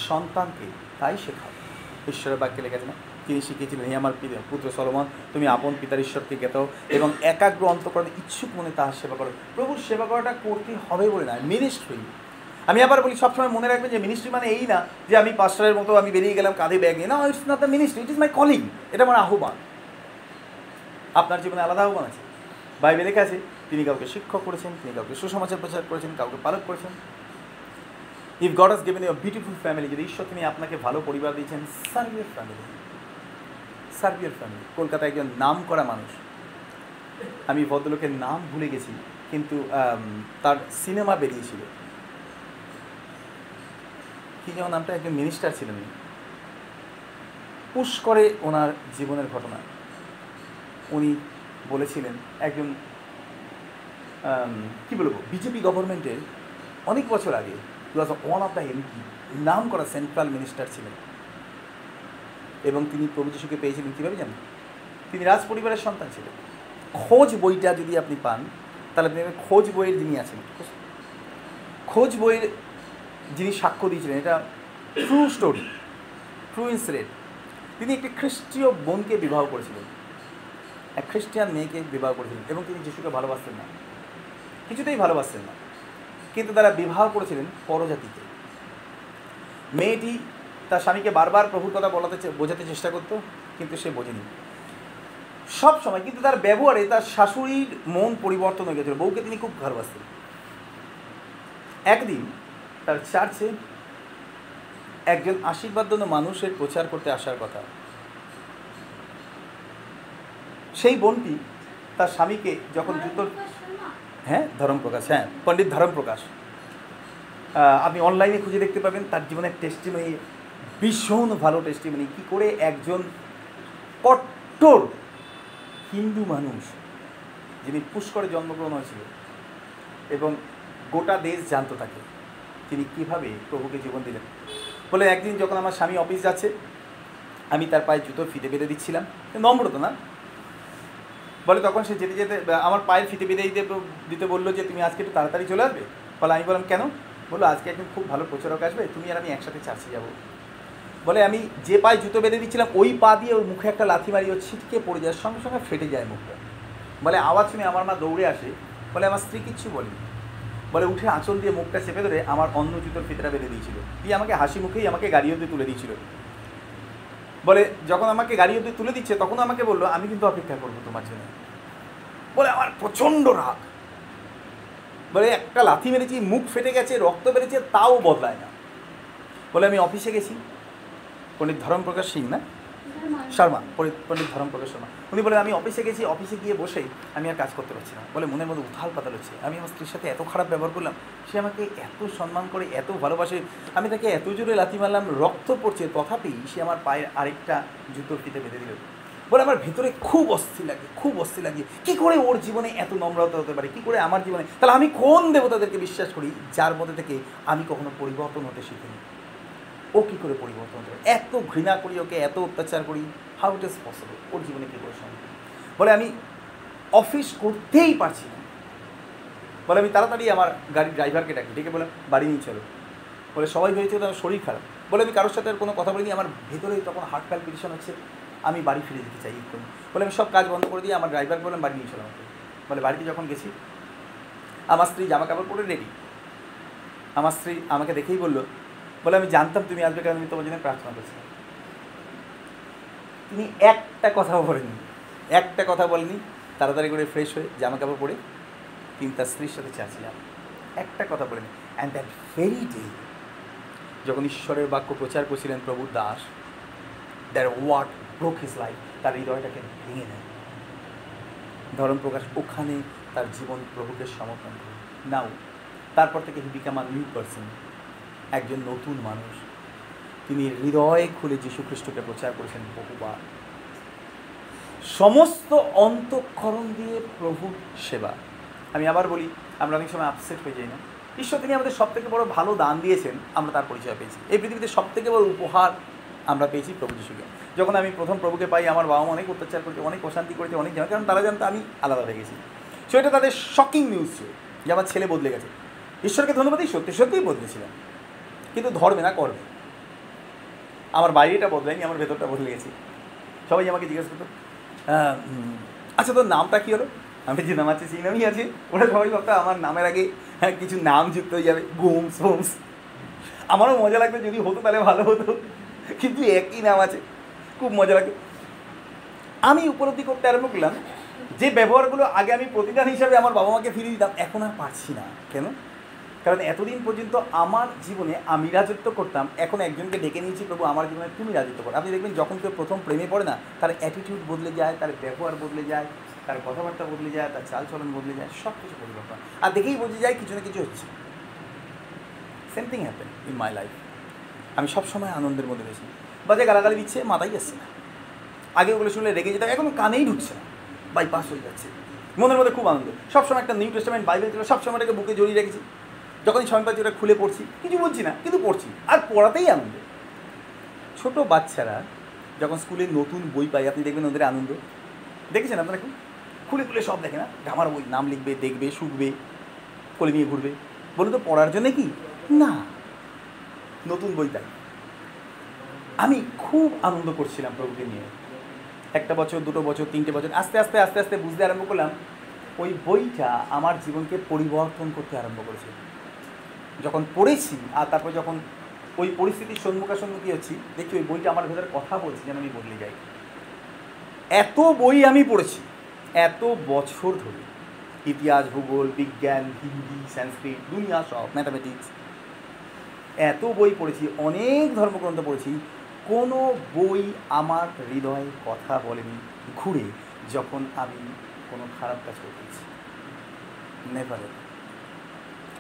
সন্তানকে তাই শেখাও। ঈশ্বরের বাক্যে লেগেছে না, তিনি শিখিয়েছিলেন, হে আমার পিতা- পুত্র সলমন, তুমি আপন পিতার ঈশ্বরকে জ্ঞাত এবং একাগ্র অন্তকরণে ইচ্ছুক মনে তাহার সেবা করো। প্রভুর সেবা করাটা করতে হবে বলে না মিনিস্ট্রি আমি আবার বলি, সবসময় মনে রাখবেন যে মিনিস্ট্রি মানে এই না যে আমি পাস্টারের মতো আমি বেরিয়ে গেলাম, কাঁধে ব্যাগ নিয়ে। না it's not the ministry it is my calling এটা আমার আহ্বান। আপনার জীবনে আলাদা আহ্বান আছে। বাইবেলে লেখা আছে, তিনি কাউকে শিক্ষক করেছেন, তিনি কাউকে সুসমাচার প্রচার করেছেন, কাউকে পালক করেছেন। If God has given you beautiful family যদি ঈশ্বর তিনি আপনাকে ভালো পরিবার দিয়েছেন সার্ভিয়ার ফ্যামিলি সার্ভিয়ার ফ্যামিলি কলকাতায় একজন নাম করা মানুষ। আমি ভদ্রলোকের নাম ভুলে গেছি, কিন্তু তার সিনেমা বেরিয়েছিল। কি যেমন নামটা, একজন মিনিস্টার ছিলেন। পুশ করে ওনার জীবনের ঘটনা। উনি বলেছিলেন, একজন কি বলব, বিজেপি গভর্নমেন্টের অনেক বছর আগে too was one of the MP নাম করা সেন্ট্রাল মিনিস্টার ছিলেন। এবং তিনি প্রভু যিশুকে পেয়েছিলেন কীভাবে জানেন? তিনি রাজ পরিবারের সন্তান ছিলেন। খোঁজ বইটা যদি আপনি পান, তাহলে আপনি খোঁজ বইয়ের যিনি আছেন খোঁজ বইয়ের যিনি সাক্ষ্য দিয়েছিলেন, এটা ট্রু স্টোরি ট্রু ইনসিডেন্ট তিনি একটি খ্রিস্টীয় বোনকে বিবাহ করেছিলেন। এক খ্রিস্টিয়ান মেয়েকে বিবাহ করেছিলেন এবং তিনি যিশুকে ভালোবাসতেন না। কিছুতেই ভালোবাসতেন না। কিন্তু তারা বিবাহ করেছিলেন পরজাতিতে। মেয়েটি তার স্বামীকে বারবার প্রভুর কথা বলাতে বোঝাতে চেষ্টা করতো, কিন্তু সে বোঝেনি। সব সময় কিন্তু তার ব্যবহারে তার শাশুড়ির মন পরিবর্তন হয়ে গেছিল, বউকে তিনি খুব ভালোবাসতেন। একদিন তার চার্চে একজন আশীর্বাদজন্য মানুষের প্রচার করতে আসার কথা। সেই বোনটি তার স্বামীকে যখন জুতোর? হ্যাঁ ধরম প্রকাশ হ্যাঁ পণ্ডিত ধরম প্রকাশ। আপনি অনলাইনে খুঁজে দেখতে পাবেন, তার জীবনের টেস্টিমনি ভীষণ ভালো টেস্টিমনি কী করে একজন কট্টর হিন্দু মানুষ, যিনি পুষ্করে জন্মগ্রহণ হয়েছিল, এবং গোটা দেশ জানতো তাকে, তিনি কীভাবে প্রভুকে জীবন দিলেন? বলে একদিন যখন আমার স্বামী অফিস যাচ্ছে, আমি তার পায়ে জুতো ফিতে বেঁধে দিচ্ছিলাম। নম্রত না? বলে তখন সে যেতে যেতে আমার পায়ের ফিতে বেঁধে দিতে দিতে বলল যে, তুমি আজকে একটু তাড়াতাড়ি চলে আসবে? বলে আমি বললাম, কেন? বলল, আজকে একজন খুব ভালো প্রচারক আসবে, তুমি আর আমি একসাথে চার্চে যাব। বলে আমি যে পায়ে জুতো বেঁধে দিচ্ছিলাম, ওই পা দিয়ে ওর মুখে একটা লাথি মারি ও ছিটকে পড়ে যায়, সঙ্গে সঙ্গে ফেটে যায় মুখটা। বলে আওয়াজ শুনে আমার মা দৌড়ে আসে, বলে আমার স্ত্রী কিচ্ছু বলেনি। বলে উঠে আঁচল দিয়ে মুখটা চেপে ধরে আমার অন্য জুতোর ফিতরা বেঁধে দিয়েছিল। দিয়ে আমাকে হাসি মুখেই আমাকে গাড়ি অব্দি তুলে দিয়েছিল। বলে, যখন আমাকে গাড়ি অব্দি তুলে দিচ্ছে, তখন আমাকে বলল, আমি কিন্তু অপেক্ষা করব তোমার জন্য। বলে, আমার প্রচণ্ড রাগ। বলে, একটা লাথি মেরেছি, মুখ ফেটে গেছে, রক্ত বেড়েছে তাও বদলায় না। বলে, আমি অফিসে গেছি। পণ্ডিত ধরম প্রকাশ সিং না? শর্মা, পণ্ডিত ধরমপ্রকাশ শর্মা। উনি বলেন, আমি অফিসে গেছি, অফিসে গিয়ে বসেই আমি আর কাজ করতে পারছি না। বলে মনের মধ্যে উথাল পাতাল হচ্ছে, আমি আমার স্ত্রীর সাথে এত খারাপ ব্যবহার করলাম, সে আমাকে এত সম্মান করে, এত ভালোবাসে, আমি তাকে এত জোরে লাথি মারলাম, রক্ত পড়ছে, তথাপি সে আমার পায়ের আরেকটা জুতোর ফিতে বেঁধে দিল। বলে আমার ভেতরে খুব অস্থির লাগে, খুব অস্থির লাগে, কী করে ওর জীবনে এত নম্রতা হতে পারে? কী করে আমার জীবনে? তাহলে আমি কোন দেবতাদেরকে বিশ্বাস করি, যার মধ্যে থেকে আমি কখনো পরিবর্তন হতে শিখিনি। ও কী করে পরিবর্তন পারে এত ঘৃণা করি ওকে, এত অত্যাচার করি হাউ ইট ইজ পসিবল ওর জীবনে কী করে সম্ভব? বলে আমি অফিস করতেই পারছি না। বলে আমি তাড়াতাড়ি আমার গাড়ির ড্রাইভারকে ডাকি, ডেকে বলে, বাড়ি নিয়ে চলো। বলে, সবাই ভেবেছে আমার শরীর খারাপ। বলে, আমি কারোর সাথে কোনো কথা বলিনি, আমার ভেতরে তখন হার্ট প্যালপিটেশন হচ্ছে, আমি বাড়ি ফিরে যেতে চাই এক্ষুনি। বলে, আমি সব কাজ বন্ধ করে দিয়ে আমার ড্রাইভার বললাম, বাড়ি নিয়ে চলো আমাকে। বলে, বাড়িতে যখন গেছি, আমার স্ত্রী জামা কাপড় পরে রেডি আমার স্ত্রী আমাকে দেখেই বলল বলে আমি জানতাম তুমি আসবে কারণ আমি তোমার জন্য প্রার্থনা করছিলাম। তিনি একটা কথাও বলেনি একটা কথা বলেনি তাড়াতাড়ি করে ফ্রেশ হয়ে জামা কাপড় পরে তিনি তার স্ত্রীর সাথে চাচ্ছিলাম একটা কথা বলেনি অ্যান্ড দ্যাট ভেরি ডে যখন ঈশ্বরের বাক্য প্রচার করছিলেন প্রভু Das there what broke his life তার হৃদয়টাকে ভেঙে নেয় ধর্মপ্রকাশ ওখানে তার জীবন প্রভুকে সমর্পণ করে। নাও তারপর থেকে হি বিকাম নিউ পার্সন একজন নতুন মানুষ। তিনি হৃদয় খুলে যীশু খ্রিস্টকে প্রচার করেছেন বহুবার। সমস্ত অন্তঃকরণ দিয়ে প্রভুর সেবা। আমি আবার বলি, আমরা অনেক সময় আপসেট হয়ে যাই না। ঈশ্বর তিনি আমাদের সব থেকে বড় ভালো দান দিয়েছেন, আমরা তার পরিচয় পেয়েছি। এই পৃথিবীতে সব থেকে বড় উপহার আমরা পেয়েছি প্রভু যিশুকে। যখন আমি প্রথম প্রভুকে পাই, আমার বাবা মা অনেক অত্যাচার করেছে, অনেক অশান্তি করেছে, অনেক জানা কারণ তারা জানতো আমি আলাদা হয়ে গেছি। সো এটা তাদের শকিং নিউজ ছিল যে আমার ছেলে বদলে গেছে। ঈশ্বরকে ধন্যবাদই সত্যি সত্যিই বদলেছিলাম কিন্তু ধর্মে না করবে। আমার বাইরেটা বদলায়নি আমার ভেতরটা বদলে গেছে। সবাই আমাকে জিজ্ঞেস করতো "আহ, আচ্ছা তোর নামটা কী হলো? আমি যে নাম আছে সেই নামই আছে। ওরা সবাই ভাবতো আমার নামের আগে হ্যাঁ, কিছু নাম যুক্ত হয়ে যাবে গোমস ফোমস। আমারও মজা লাগতো যদি হতো তাহলে ভালো হতো। কিন্তু একই নাম আছে খুব মজা লাগে আমি উপলব্ধি করতে আরম্ভ করলাম যে ব্যবহারগুলো আগে আমি প্রতিদান হিসাবে আমার বাবা মাকে ফিরিয়ে দিতাম এখন আর পারছি না। কেন? কারণ এতদিন পর্যন্ত আমার জীবনে আমি রাজত্ব করতাম, এখন একজনকে ডেকে নিয়েছি, প্রভু, আমার জীবনে তুমি রাজত্ব করো। আপনি দেখবেন যখন কেউ প্রথম প্রেমে পড়ে না, তার অ্যাটিটিউড বদলে যায়, তার ব্যবহার বদলে যায়, তার কথাবার্তা বদলে যায়, তার চালচলন বদলে যায় সব কিছু পরিবর্তন। আর দেখেই বোঝা যায় কিছু না কিছু হচ্ছে। Same thing happen in my life আমি সবসময় আনন্দের মধ্যে রয়েছি। বাজে গালাগালি দিচ্ছে, মাথায় আসছে না। আগে ওগুলো শুনলে রেগে যেতাম, এখন কানেই ঢুকছে না। বাইপাস হয়ে যাচ্ছে। মনের মধ্যে খুব আনন্দ। সবসময় একটা নিউ টেস্টামেন্ট বাইবেল ছিল, সবসময় এটাকে বুকে জড়িয়ে রেখেছি। যখনই সময় পাচ্ছি ওটা খুলে পড়ছি, কিছু বলছি না, কিন্তু পড়ছি। আর পড়াতেই আনন্দ। ছোট বাচ্চারা যখন স্কুলে নতুন বই পায়, আপনি দেখবেন ওদের আনন্দ। দেখেছেন আপনারা কি? খুলে খুলে সব দেখে না? আমার বই, নাম লিখবে, দেখবে শুকবে কোলে নিয়ে ঘুরবে। বলুন তো, পড়ার জন্য কি? না। নতুন বই তাই আমি খুব আনন্দ করছিলাম প্রভুকে নিয়ে। একটা বছর, দুটো বছর, তিনটে বছর, আস্তে আস্তে আস্তে আস্তে বুঝতে আরম্ভ করলাম, ওই বইটা আমার জীবনকে পরিবর্তন করতে আরম্ভ করেছে। যখন পড়েছি আর তারপর যখন ওই পরিস্থিতির সম্মুখাসম্মুখী হচ্ছি দেখি ওই বইটা আমার ভেতরে কথা বলছে যেন আমি বদলে যাই। এত বই আমি পড়েছি, এত বছর ধরে। ইতিহাস, ভূগোল, বিজ্ঞান, হিন্দি, সংস্কৃত, দুনিয়া সব ম্যাথামেটিক্স এত বই পড়েছি, অনেক ধর্মগ্রন্থ পড়েছি। কোনো বই আমার হৃদয়ে কথা বলেনি ঘুরে যখন আমি কোনো খারাপ কাজ করতেছি নেভার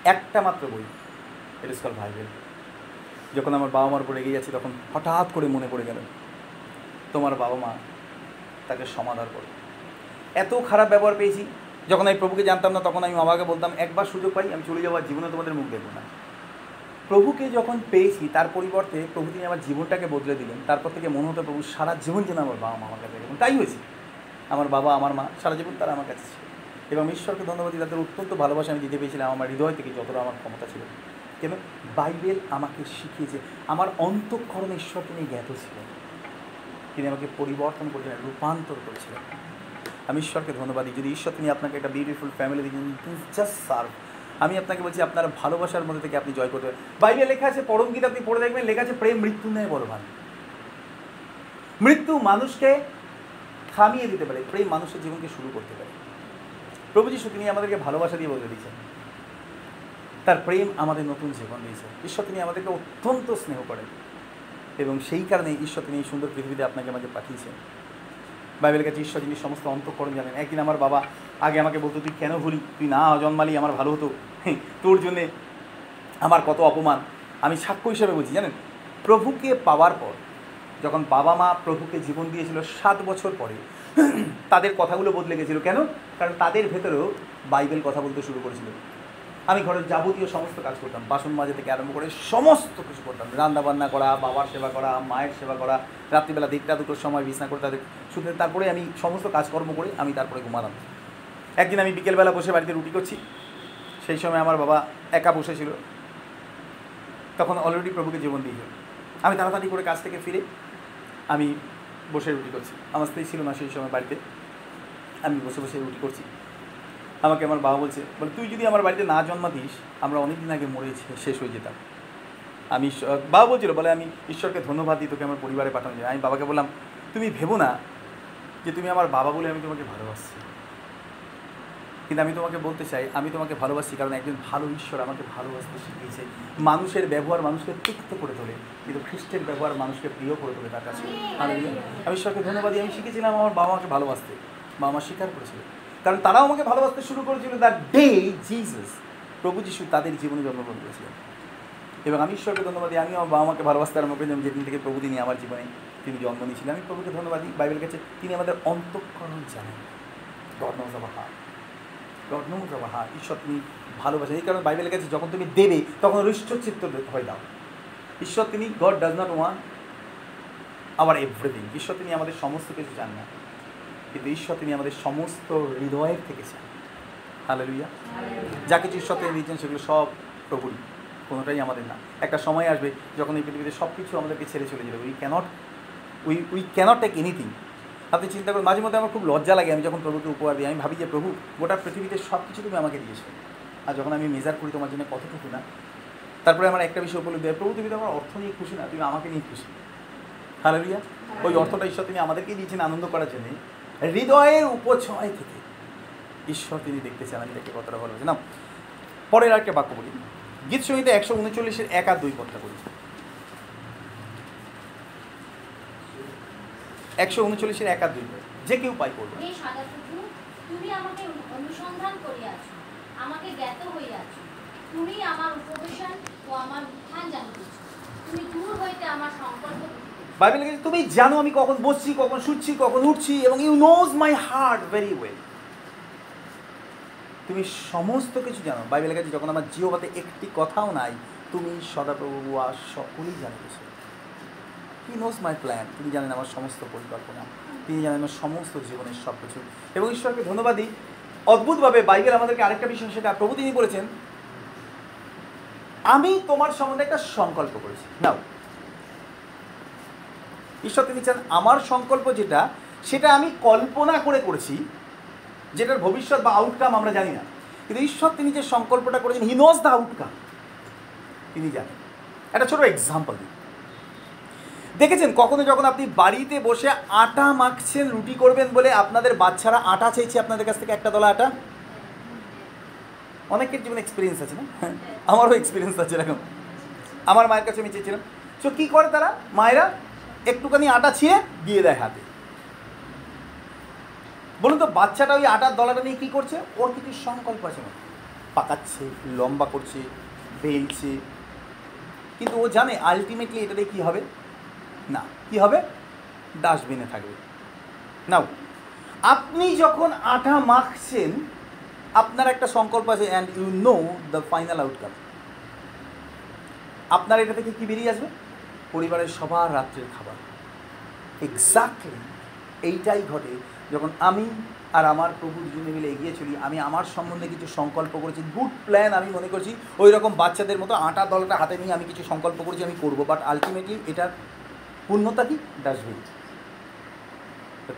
একটা মাত্র বই। ইট ইস কল ভাইবেল যখন আমার বাবা মার উপর রেগে যাচ্ছি, তখন হঠাৎ করে মনে পড়ে গেল, তোমার বাবা মা তাকে সমাধান করো এত খারাপ ব্যবহার পেয়েছি, যখন আমি প্রভুকে জানতাম না, তখন আমি বাবাকে বলতাম, একবার সুযোগ পাই, আমি চলে যাওয়ার জীবনে তোমাদের মুখ দেখব না। প্রভুকে যখন পেয়েছি, তার পরিবর্তে প্রভু তিনি আমার জীবনটাকে বদলে দিলেন। তারপর থেকে মনে হতো প্রভু সারা জীবন যেন আমার বাবা মা আমার কাছে এবং তাই হয়েছে। আমার বাবা, আমার মা, সারা জীবন তারা আমার কাছে ছিল। এবং ঈশ্বরকে ধন্যবাদ তাদের অত্যন্ত ভালোবাসা আমি দিতে পেরেছিলাম। আমার হৃদয় থেকে যতটা আমার ক্ষমতা ছিল। কেন? বাইবেল আমাকে শিখিয়েছে। আমার অন্তঃকরণে ঈশ্বর তিনি জ্ঞাত ছিলেন তিনি আমাকে পরিবর্তন করেছিলেন, রূপান্তর করেছিলেন। আমি ঈশ্বরকে ধন্যবাদ দিই। যদি ঈশ্বর, তিনি আপনাকে একটা বিউটিফুল ফ্যামিলি দিয়েছেন জাস্ট সার্ভ আমি আপনাকে বলছি, আপনার ভালোবাসার মধ্যে থেকে আপনি জয় করতে পারেন। বাইবেলে লেখা আছে, পরম গীত আপনি পড়ে দেখবেন, লেখা আছে, প্রেম মৃত্যু নেয় বলবান মৃত্যু মানুষকে থামিয়ে দিতে পারে, প্রেম মানুষের জীবনকে শুরু করতে পারে। প্রভু যিশু, তিনি আমাদেরকে ভালোবাসা দিয়ে বলে দিয়েছেন। তার প্রেম আমাদের নতুন জীবন দিয়েছে। ঈশ্বর তিনি আমাদেরকে অত্যন্ত স্নেহ করেন এবং সেই কারণে ঈশ্বর তিনি এই সুন্দর পৃথিবীতে আপনাকে আমাকে পাঠিয়েছেন। বাইবেলের কাছে ঈশ্বর যিনি সমস্ত অন্তঃকরণ জানেন, একদিন আমার বাবা আগে আমাকে বলতো, তুই কেন ভুলি? তুই না জন্মালি আমার ভালো হতো। তোর জন্যে আমার কত অপমান। আমি সাক্ষ্য হিসেবে বলছি, জানেন? প্রভুকে পাওয়ার পর, যখন বাবা মা প্রভুকে জীবন দিয়েছিল সাত বছর পরে, তাদের কথাগুলো বদলে গেছিল। কেন? কারণ তাদের ভেতরেও বাইবেল কথা বলতে শুরু করেছিল। আমি ঘরের যাবতীয় সমস্ত কাজ করতাম, বাসন মাজা থেকে আরম্ভ করে সমস্ত কিছু করতাম। রান্নাবান্না করা, বাবার সেবা করা, মায়ের সেবা করা, রাত্রিবেলা দেড়টা দুটোর সময় বিছনা করে তাদের শুধু তারপরে আমি সমস্ত কাজকর্ম করে আমি তারপরে ঘুমালাম একদিন আমি বিকেলবেলা বসে বাড়িতে রুটি করছি, সেই সময় আমার বাবা একা বসেছিল। তখন অলরেডি প্রভুকে জীবন দিয়েছিল আমি তাড়াতাড়ি করে কাজ থেকে ফিরে আমি বসে রুটি করছি। আমার স্ত্রী ছিল না সেই সময় বাড়িতে। আমি বসে বসে রুটি করছি। আমাকে আমার বাবা বলছে, বলে, তুই যদি আমার বাড়িতে না জন্মাতিস, আমরা অনেক দিন আগে মরেছি, শেষ হয়ে যেতাম। আমি বাবা বলছিল, বলে, আমি ঈশ্বরকে ধন্যবাদ দিই, তোকে আমার পরিবারে পাঠানো যায়। আমি বাবাকে বললাম, তুমি ভেবো না যে তুমি আমার বাবা বলে আমি তোমাকে ভালোবাসছি। কিন্তু আমি তোমাকে বলতে চাই, আমি তোমাকে ভালোবাসি কারণ একজন ভালো ঈশ্বর আমাকে ভালোবাসতে শিখিয়েছে। মানুষের ব্যবহার মানুষকে তিক্ত করে তোলে, কিন্তু খ্রিস্টের ব্যবহার মানুষকে প্রিয় করে তোলে তার কাছে. আমি ঈশ্বরকে ধন্যবাদ দিই, আমি শিখেছিলাম আমার বাবা আমাকে ভালোবাসতে। বাবা মা স্বীকার করেছিল। কারণ তারাও আমাকে ভালোবাসতে শুরু করেছিল দ্য ডে জিসাস প্রভু যিশু তাদের জীবনে জন্মগ্রহণ করেছিলেন। এবং আমি ঈশ্বরকে ধন্যবাদ দিই আমি আমার বাবা মাকে ভালোবাসতে আরম্ভ করেছিলাম যেদিন থেকে প্রভু তিনি আমার জীবনে তিনি জন্ম নিয়েছিলেন আমি প্রভুকে ধন্যবাদ দিই কাছে তিনি আমাদের অন্তঃকরণ জানেন। God knows our heart God ঈশ্বর তিনি ভালোবাসেন। এই কারণে বাইবেলের কাছে যখন তুমি দেবে, তখন হৃষ্টচিত্ত হয়ে দাও। ঈশ্বর তিনি গড ডাজ নট ওয়ান আবার এভরিথিং ঈশ্বর তিনি আমাদের সমস্ত কিছু চান না। কিন্তু ঈশ্বর তিনি আমাদের সমস্ত হৃদয়ের থেকে চান হালেলুইয়া যা কিছু ঈশ্বর তিনি দিয়েছেন সেগুলো সব প্রভুরই কোনোটাই আমাদের না। একটা সময় আসবে যখন এই পৃথিবীতে সব কিছু আমাদেরকে ছেড়ে চলে যাবে। We cannot we we cannot take anything আপনি চিন্তা করুন, মাঝে মধ্যে আমার খুব লজ্জা লাগে, আমি যখন প্রভুকে উপহার দিই, আমি ভাবি যে, প্রভু, গোটা পৃথিবীতে সব কিছু তুমি আমাকে দিয়েছ। আর যখন আমি মেজার করি তোমার জন্য কতটুকু না, তারপরে আমার একটা বিষয় উপলব্ধি হয়, প্রভু, তুমি তো আমার অর্থ নিয়ে খুশি না, তুমি আমাকে নিয়ে খুশি। হালেলুইয়া ওই অর্থটা ঈশ্বর তিনি আমাদেরকেই দিয়েছেন আনন্দ করার জন্য। হৃদয়ের উপছয় থেকে। ঈশ্বর, তিনি দেখতে চান, আমি তাকে কতটা ভালোবাসি না পরের আরেকটা বাক্য বলি। গীত সঙ্গীতে একশো উনচল্লিশের এক আর দুই পদটা বলি একশো উনচল্লিশের এক আর দুই যে কেউ পাই করবে। তুমি আমাকে অনুসন্ধান করিয়াছ, আমাকে জ্ঞাত হইয়াছ। তুমি আমার উপবেশন ও আমার উত্থান তুমি দূর হইতে আমার সংকল্প। বাইবেল তুমি জানো আমি কখন বসছি, কখন শুচ্ছি, কখন উঠছি এবং you knows my heart very well তুমি সমস্ত কিছু জানো। বাইবেল কাছে যখন আমার জিওবাতে একটি কথাও নাই, তুমি সদাপ্রভু আর সকলেই জানিয়েছো হি নোজ মাই প্ল্যান তিনি জানেন আমার সমস্ত পরিকল্পনা। তিনি জানেন আমার সমস্ত জীবনের সব কিছু এবং ঈশ্বরকে ধন্যবাদ দিই। অদ্ভুতভাবে বাইবেল আমাদেরকে আরেকটা বিষয় সেটা প্রভু তিনি বলেছেন, আমি তোমার সম্বন্ধে একটা সংকল্প করেছি। নাও ঈশ্বর তিনি চান আমার সংকল্প যেটা, সেটা আমি কল্পনা করে করেছি, যেটার ভবিষ্যৎ বা আউটকাম আমরা জানি না। কিন্তু ঈশ্বর তিনি যে সংকল্পটা করেছেন হি নোজ দ্য আউটকাম তিনি জানেন। একটা ছোটো এক্সাম্পল দিই। দেখেছেন কখনো যখন আপনি বাড়িতে বসে আটা মাখছেন, রুটি করবেন বলে আপনাদের বাচ্চারা আটা চাইছে আপনাদের কাছ থেকে একটা দলা আটা? অনেকের জীবনে এক্সপিরিয়েন্স আছে না? আমারও এক্সপিরিয়েন্স আছে এরকম। আমার মায়ের কাছে আমি চেয়েছিলাম। তো কী করে তারা? মায়েরা একটুখানি আটা ছিঁড়ে দিয়ে দেয় হাতে। বলুন তো, বাচ্চাটা ওই আটার দলাটা নিয়ে কী করছে? ওর কিছু সংকল্প আছে না পাকাচ্ছে, লম্বা করছে, বেলছে। কিন্তু ও জানে আলটিমেটলি এটাতে কী হবে? না, কি হবে? ডাস্টবিনে থাকবে। নাও, আপনি যখন আটা মাখছেন, আপনার একটা সংকল্প আছে and you know the final outcome আপনার এটা থেকে কি বেরিয়ে আসবে? পরিবারের সবার রাত্রের খাবার। এক্স্যাক্টলি এইটাই ঘটে যখন আমি আর আমার প্রভু দুজনে মিলে এগিয়ে চলি, আমি আমার সম্বন্ধে কিছু সংকল্প করেছি গুড প্ল্যান আমি মনে করছি ওই রকম বাচ্চাদের মতো আটা দলটা হাতে নিয়ে আমি কিছু সংকল্প করেছি আমি করব বাট আলটিমেটলি এটার পূর্ণতা কি? ডাস্টবিন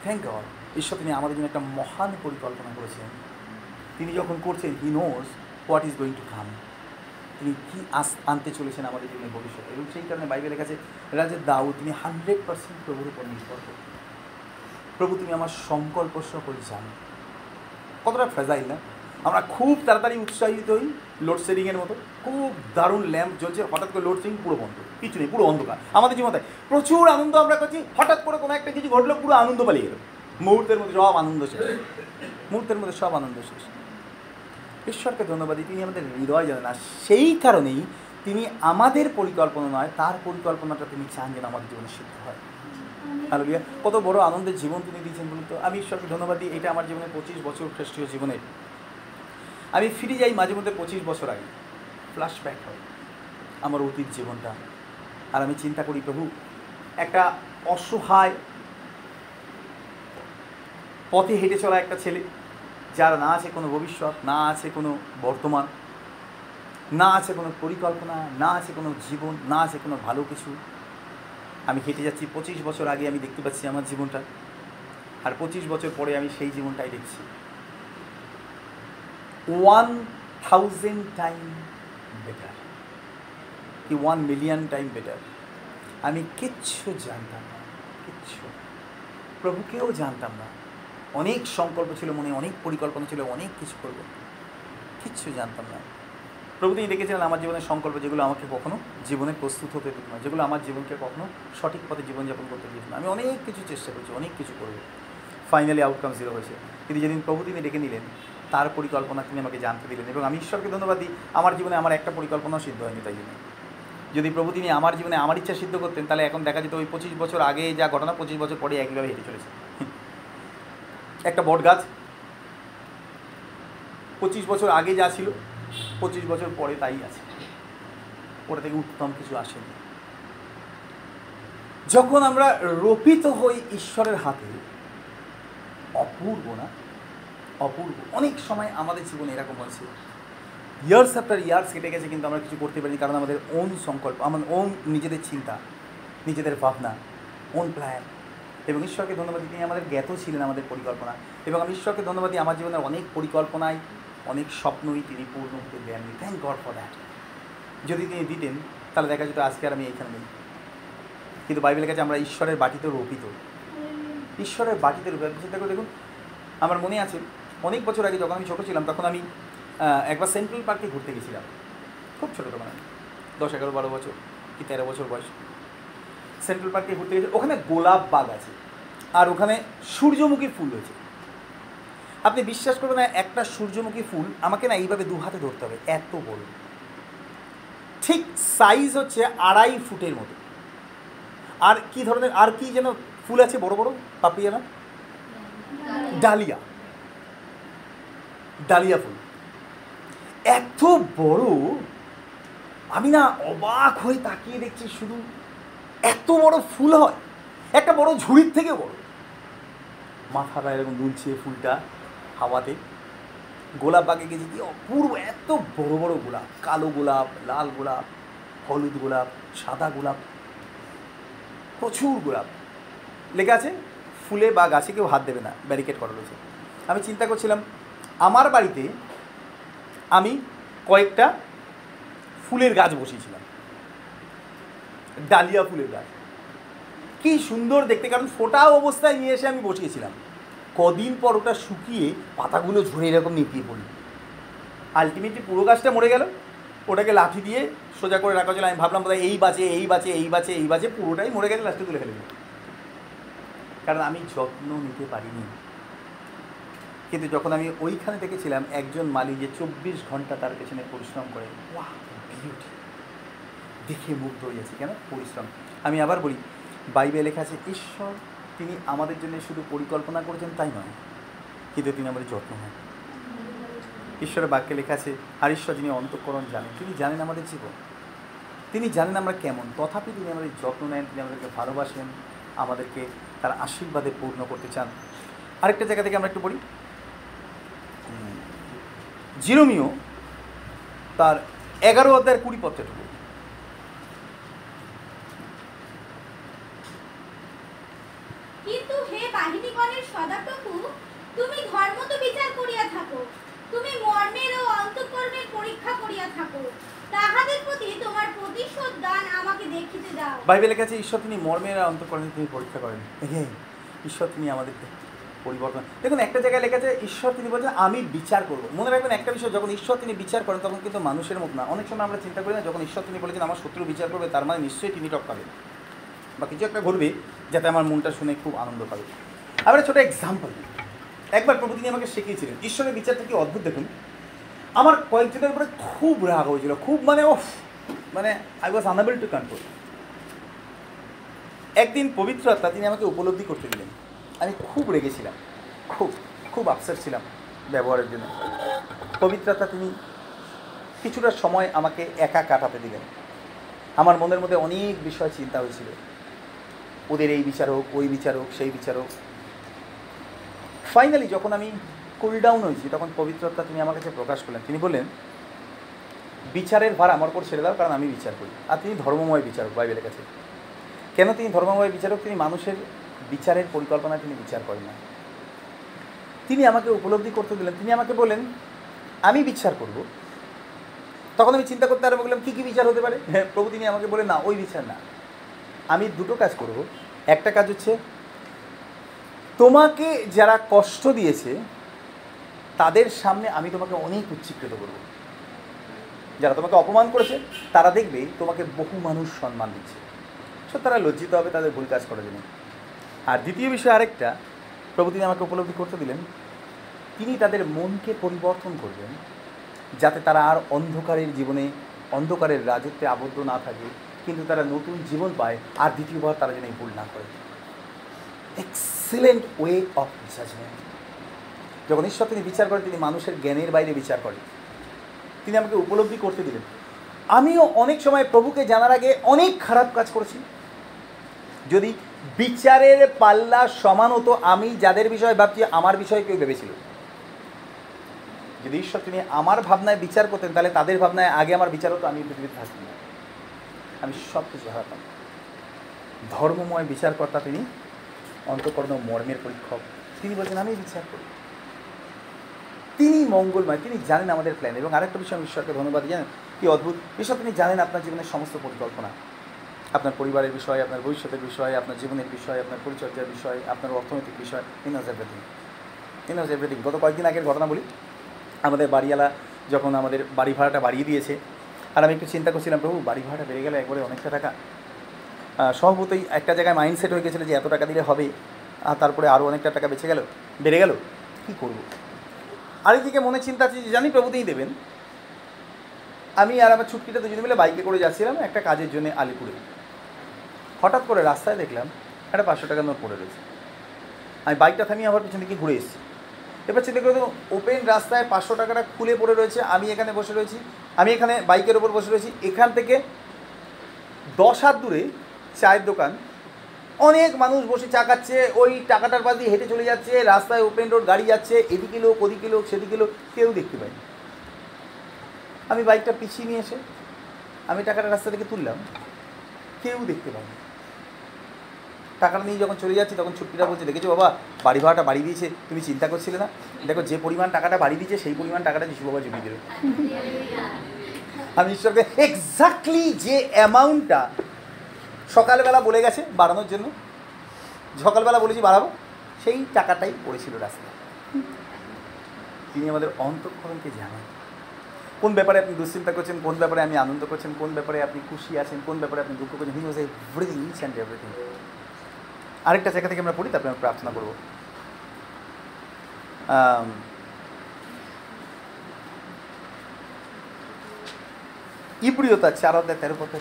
থ্যাংক গড ঈশ্বর তিনি আমাদের জন্য একটা মহান পরিকল্পনা করেছেন। তিনি যখন করছেন he knows what is going to come তিনি কী আস আনতে চলেছেন আমাদের জীবনে ভবিষ্যতে? এবং সেই কারণে বাইবেলের কাছে রাজা দাউ তিনি হান্ড্রেড পার্সেন্ট প্রভুর উপর নির্ভর করেন প্রভু, তুমি আমার সংকল্প সকল জানো। কতটা ফেজাইল না? আমরা খুব তাড়াতাড়ি উৎসাহিত হই লোডশেডিংয়ের মতো। খুব দারুণ ল্যাম্প জ্বলছে, হঠাৎ করে লোডশেডিং পুরো বন্ধ। কিছু নেই, পুরো অন্ধকার। আমাদের জীবনে প্রচুর আনন্দ আমরা করছি, হঠাৎ করে কোনো একটা কিছু ঘটলো, পুরো আনন্দ পালিয়ে গেল। মুহূর্তের মধ্যে সব আনন্দ শেষ। মুহূর্তের মধ্যে সব আনন্দ শেষ। ঈশ্বরকে ধন্যবাদ দিই, তিনি আমাদের হৃদয় জানেন। আর সেই কারণেই তিনি আমাদের পরিকল্পনা নয়, তার পরিকল্পনাটা তিনি চান যেন আমাদের জীবনে সিদ্ধ হয়। হালেলুয়া কত বড় আনন্দের জীবন তিনি দিয়েছেন বলুন তো। আমি ঈশ্বরকে ধন্যবাদ দিই, এটা আমার জীবনে পঁচিশ বছর খ্রিস্টীয় জীবনে আমি ফিরে যাই মাঝে মধ্যে পঁচিশ বছর আগে। ফ্ল্যাশব্যাক হয় আমার অতীত জীবনটা। আর আমি চিন্তা করি, প্রভু, একটা অসহায় পথে হেঁটে চলা একটা ছেলে যার না আছে কোনো ভবিষ্যৎ, না আছে কোনো বর্তমান, না আছে কোনো পরিকল্পনা, না আছে কোনো জীবন, না আছে কোনো ভালো কিছু। আমি হেঁটে যাচ্ছি, পঁচিশ বছর আগে আমি দেখতে পাচ্ছি আমার জীবনটা। আর পঁচিশ বছর পরে আমি সেই জীবনটাই দেখছি। ওয়ান থাউজেন্ড টাইম বেটার কি ওয়ান মিলিয়ন টাইম বেটার আমি কিচ্ছু জানতাম না, কিচ্ছু। প্রভুকেও জানতাম না। অনেক সংকল্প ছিল মনে, অনেক পরিকল্পনা ছিল, অনেক কিছু করব। কিচ্ছু জানতাম না। প্রভু, তিনি দেখেছিলেন আমার জীবনের সংকল্প যেগুলো আমাকে কখনো জীবনে প্রস্তুত হতে দিত না, যেগুলো আমার জীবনকে কখনো সঠিক পথে জীবনযাপন করতে দিত না। আমি অনেক কিছু চেষ্টা করেছি, অনেক কিছু করব। ফাইনালি আউটকাম জিরো হয়েছে। কিন্তু যেদিন প্রভু, তিনি ডেকে নিলেন, তার পরিকল্পনা তিনি আমাকে জানতে দিলেন এবং আমি ঈশ্বরকে ধন্যবাদ দিই, আমার জীবনে আমার একটা পরিকল্পনাও সিদ্ধ হয়নি তাই জন্য। যদি প্রভু, তিনি আমার জীবনে আমার ইচ্ছা সিদ্ধ করতেন, তাহলে এখন দেখা যেত ওই পঁচিশ বছর আগে যা ঘটনা, পঁচিশ বছর পরে একইভাবে হেঁটে চলেছে। একটা বট গাছ। পঁচিশ বছর আগে যা ছিল, পঁচিশ বছর পরে তাই আছে। ওটা থেকে উত্তম কিছু আসেনি। যখন আমরা রোপিত হই ঈশ্বরের হাতে, অপূর্ব না? অপূর্ব। অনেক সময় আমাদের জীবনে এরকম হয়েছে। ইয়ার্স আফটার ইয়ার্স কেটে গেছে কিন্তু আমরা কিছু করতে পারিনি কারণ আমাদের ওন সংকল্প, আমার ওন নিজেদের চিন্তা, নিজেদের ভাবনা ওন প্ল্যান এবং ঈশ্বরকে ধন্যবাদ তিনি আমাদের জ্ঞাত ছিলেন আমাদের পরিকল্পনা। এবং আমি ঈশ্বরকে ধন্যবাদ আমার জীবনের অনেক পরিকল্পনায়, অনেক স্বপ্নই তিনি পূর্ণ হতে দেননি। থ্যাংক গড ফর দ্যাট যদি তিনি দিতেন, তাহলে দেখা যেত আজকে আর আমি এইখানে নেই। কিন্তু বাইবেলের কাছে আমরা ঈশ্বরের বাটিতে রোপিত। ঈশ্বরের বাটিতে রূপে চিন্তা করে দেখুন, আমার মনে আছে, অনেক বছর আগে যখন আমি ছোটো ছিলাম, তখন আমি একবার সেন্ট্রাল পার্কে ঘুরতে গেছিলাম। খুব ছোটো তখন আমি, দশ এগারো বারো বছর কি তেরো বছর বয়স। সেন্ট্রাল পার্কে ঘুরতে গেছি, ওখানে গোলাপ বাগ আছে, আর ওখানে সূর্যমুখী ফুল হয়েছে আপনি বিশ্বাস করবেন না, একটা সূর্যমুখী ফুল আমাকে না এইভাবে দু হাতে ধরতে হবে, এত বড়। ঠিক সাইজ হচ্ছে আড়াই ফুটের মতো। আর কি ধরনের, আর কি যেন ফুল আছে বড় বড়, পাপিয়া না ডালিয়া। ডালিয়া ফুল। এত বড়, আমি না অবাক হয়ে তাকিয়ে দেখছি শুধু এত বড় ফুল হয়, একটা বড় ঝুড়ির থেকে বড়। মাথাটা এরকম দুলছে ফুলটা হাওয়াতে। গোলাপ বাগে গেছি কি অপূর্ব, এত বড় বড় গোলাপ, কালো গোলাপ, লাল গোলাপ, হলুদ গোলাপ, সাদা গোলাপ, প্রচুর গোলাপ। লেখা আছে, ফুলে বা গাছে কেউ হাত দেবে না ব্যারিকেড করা রয়েছে। আমি চিন্তা করছিলাম, আমার বাড়িতে আমি কয়েকটা ফুলের গাছ বসিয়েছিলাম। ডালিয়া ফুলের গাছ। কি সুন্দর দেখতে, কারণ ফোটা অবস্থায় নিয়ে এসে আমি বসিয়েছিলাম। কদিন পর ওটা শুকিয়ে পাতাগুলো ঝরে এরকম নেপিয়ে পড়ল। আলটিমেটলি পুরো গাছটা মরে গেল। ওটাকে লাঠি দিয়ে সোজা করে রাখা ছিল আমি ভাবলাম বোধহয় এই বাজে এই বাজে এই বাজে এই বাজে পুরোটাই মরে গেছে লাস্টে তুলে ফেলে কারণ আমি যত্ন নিতে পারিনি। কিন্তু যখন আমি ওইখানে দেখেছিলাম একজন মালি যে চব্বিশ ঘণ্টা তার পেছনে পরিশ্রম করে ওয়াহ বিউটি দেখে মুগ্ধ হয়েছি, কেন? পরিশ্রম। আমি আবার বলি বাইবেলে লেখা আছে, ঈশ্বর, তিনি আমাদের জন্য শুধু পরিকল্পনা করেছেন তাই নয় কিন্তু তিনি আমাদের যত্ন নেন। ঈশ্বরের বাক্যে লেখা আছে, আর ঈশ্বর যিনি অন্তঃকরণ জানেন, তিনি জানেন আমাদের জীবন। তিনি জানেন আমরা কেমন। তথাপি তিনি আমাদের যত্ন নেন, তিনি আমাদেরকে ভালোবাসেন, আমাদেরকে তার আশীর্বাদে পূর্ণ করতে চান। আরেকটা জায়গা থেকে আমরা একটু বলি জিরোমিও তার এগারো অধ্যায়ের কুড়ি পত্রটুকু কিন্তু হে বাহিনীগণের সদাপ্রভু তুমি ধর্ম তো বিচার করিয়া থাকো তুমি মর্মের ও অন্তঃকরণ অন্তঃকরণের পরীক্ষা করিয়া থাকো তাহাদের প্রতি তোমার প্রতিশোধ দান আমাকে দেখিতে দাও বাইবেলের কাছে ঈশ্বর তিনি মর্মের অন্তঃকরণে তিনি পরীক্ষা করেন। ঈশ্বর তিনি আমাদেরকে পরিবর্তন দেখুন, একটা জায়গায় লেখা আছে, ঈশ্বর তিনি বলছেন, আমি বিচার করব। মনে রাখবেন, একটা বিষয়, যখন ঈশ্বর তিনি বিচার করেন, তখন কিন্তু মানুষের মতো না। অনেক সময় আমরা চিন্তা করি না, যখন ঈশ্বর তিনি বলেছেন, আমার শত্রু বিচার করবে, তার মানে নিশ্চয়ই তিনি টপকাবেন বা কিছু একটা ঘটবে, যাতে আমার মনটা শুনে খুব আনন্দ পাবে। আবার ছোটো এক্সাম্পল একবার প্রভু তিনি আমাকে শিখিয়েছিলেন, ঈশ্বরের বিচারটা কি অদ্ভুত, দেখুন। আমার কয়েকজনের উপরে খুব রাগ হয়েছিল, খুব মানে ও মানে I was unable to control একদিন পবিত্র আত্মা তিনি আমাকে উপলব্ধি করতে দিলেন। আমি খুব রেগেছিলাম, খুব খুব আপসেট ছিলাম ব্যবহারের জন্য। পবিত্র আত্মা তিনি কিছুটা সময় আমাকে একা কাটাতে দিলেন। আমার মনের মধ্যে অনেক বিষয় চিন্তা হয়েছিল। ওদের এই বিচার হোক ওই বিচার হোক সেই বিচার হোক ফাইনালি যখন আমি কুল ডাউন হয়েছি, তখন পবিত্রতা তিনি আমার কাছে প্রকাশ করলেন। তিনি বললেন, বিচারের ভার আমার উপর ছেড়ে দাও, কারণ আমি বিচার করি। আর তিনি ধর্মময় বিচারক বাইবেলের কাছে। কেন তিনি ধর্মময় বিচারক? তিনি মানুষের বিচারের পরিকল্পনা তিনি বিচার করেন না। তিনি আমাকে উপলব্ধি করতে দিলেন। তিনি আমাকে বলেন আমি বিচার করব। তখন আমি চিন্তা করতে আরম্ভ করলাম, কী কী বিচার হতে পারে? হ্যাঁ (laughs) প্রভু তিনি আমাকে বলে না, ওই বিচার না। আমি দুটো কাজ করব। একটা কাজ হচ্ছে, তোমাকে যারা কষ্ট দিয়েছে, তাদের সামনে আমি তোমাকে অনেক উচ্চীকৃত করব। যারা তোমাকে অপমান করেছে, তারা দেখবে তোমাকে বহু মানুষ সম্মান দিচ্ছে। সো তারা লজ্জিত হবে তাদের ভুল কাজ করার জন্য। আর দ্বিতীয় বিষয় আরেকটা প্রভু তিনি আমাকে উপলব্ধি করতে দিলেন, তিনি তাদের মনকে পরিবর্তন করবেন, যাতে তারা আর অন্ধকারের জীবনে, অন্ধকারের রাজত্বে আবদ্ধ না থাকে, কিন্তু তারা নতুন জীবন পায়, আর দ্বিতীয়বার তারা যেন ভুল না করে। এক্সিলেন্ট ওয়ে অফ জাজমেন্ট যখন ঈশ্বর তিনি বিচার করেন, তিনি মানুষের জ্ঞানের বাইরে বিচার করেন। তিনি আমাকে উপলব্ধি করতে দিলেন, আমিও অনেক সময় প্রভুকে জানার আগে অনেক খারাপ কাজ করেছি। যদি বিচারের পাল্লা সমান হতো, আমি যাদের বিষয়ে ভাবছি, আমার বিষয়ে কেউ ভেবেছিল। যদি ঈশ্বর তিনি আমার ভাবনায় বিচার করতেন, তাহলে তাদের ভাবনায় আগে আমার বিচার হতো, আমি পৃথিবীতে থাকতাম না। আমি সব কিছু হারাতাম। ধর্মময় বিচারকর্তা তিনি, অন্তকর্ণ মর্মের পরীক্ষক। তিনি বলছেন, আমি বিচার করি। তিনি মঙ্গলময়, তিনি জানেন আমাদের প্ল্যান এবং আরেকটা বিষয় আমি ঈশ্বরকে ধন্যবাদ জানেন? কি অদ্ভুত। ঈশ্বর, তিনি জানেন আপনার জীবনের সমস্ত পরিকল্পনা। আপনার পরিবারের বিষয়, আপনার ভবিষ্যতের বিষয়, আপনার জীবনের বিষয়, আপনার পরিচর্যার বিষয়, আপনার অর্থনৈতিক বিষয় ইন হাজ এভরিথিং ইন হাজ এভরিথিং গত কয়েকদিন আগের ঘটনা বলি। আমাদের বাড়িওয়ালা যখন আমাদের বাড়ি ভাড়াটা বাড়িয়ে দিয়েছে, আর আমি একটু চিন্তা করছিলাম, প্রভু, বাড়ি ভাড়াটা বেড়ে গেলে একবারে অনেকটা টাকা? স্বভাবতই একটা জায়গায় মাইন্ডসেট হয়ে গেছিল যে এত টাকা দিলে হবে, আর তারপরে আরও অনেকটা টাকা বেঁচে গেল। বেড়ে গেল? কী করব? আরেকদিকে মনে চিন্তা আছে যে, জানি প্রভুতেই দেবেন। আমি আর আমার ছুটকিটা দুজনে মিলে বাইকে করে যাচ্ছিলাম একটা কাজের জন্য আলিপুরে। হঠাৎ করে রাস্তায় দেখলাম একটা পাঁচশো টাকার নোট পড়ে রয়েছে। আমি বাইকটা থামিয়ে আবার পিছন দিকে ঘুরে এসেছি। এবার চিন্তা করে ওপেন রাস্তায় পাঁচশো টাকাটা খুলে পড়ে রয়েছে, আমি এখানে বসে রয়েছি, আমি এখানে বাইকের ওপর বসে রয়েছি। এখান থেকে দশ হাত দূরে চায়ের দোকান, অনেক মানুষ বসে চা খাচ্ছে, ওই টাকাটার দিয়ে হেঁটে চলে যাচ্ছে, রাস্তায় ওপেন রোড গাড়ি যাচ্ছে, এদিকে লোক, ওদিকে লোক, সেদিকে লোক, কেউ দেখতে পাইনি আমি বাইকটা পিছিয়ে নিয়ে এসে, আমি টাকাটা রাস্তা থেকে তুললাম, কেউ দেখতে পাইনি টাকাটা নিয়ে যখন চলে যাচ্ছি, তখন ছুটিটা বলছে, দেখেছ বাবা বাড়ি ভাড়াটা বাড়িয়ে দিয়েছে, তুমি চিন্তা করছিলে না? দেখো, যে পরিমাণ টাকাটা বাড়িয়ে দিয়েছে, সেই পরিমাণ টাকাটা যিশু বাবা জমিয়ে দেবে আমি ঈশ্বরকে এক্স্যাক্টলি যে অ্যামাউন্টটা সকালবেলা বলে গেছে বাড়ানোর জন্য, সকালবেলা বলেছি বাড়াবো, সেই টাকাটাই পড়েছিল রাস্তায়। তিনি আমাদের অন্তঃকরণকে জানেন। কোন ব্যাপারে আপনি দুশ্চিন্তা করছেন, কোন ব্যাপারে আপনি আনন্দ করছেন, কোন ব্যাপারে আপনি খুশি আছেন, কোন ব্যাপারে আপনি দুঃখ করছেন he was everything each and everything আরেকটা জায়গা থেকে আমরা পড়ি, তারপরে আমরা প্রার্থনা করব। ইব্রিয়তা চার অধ্যায় তেরো পথ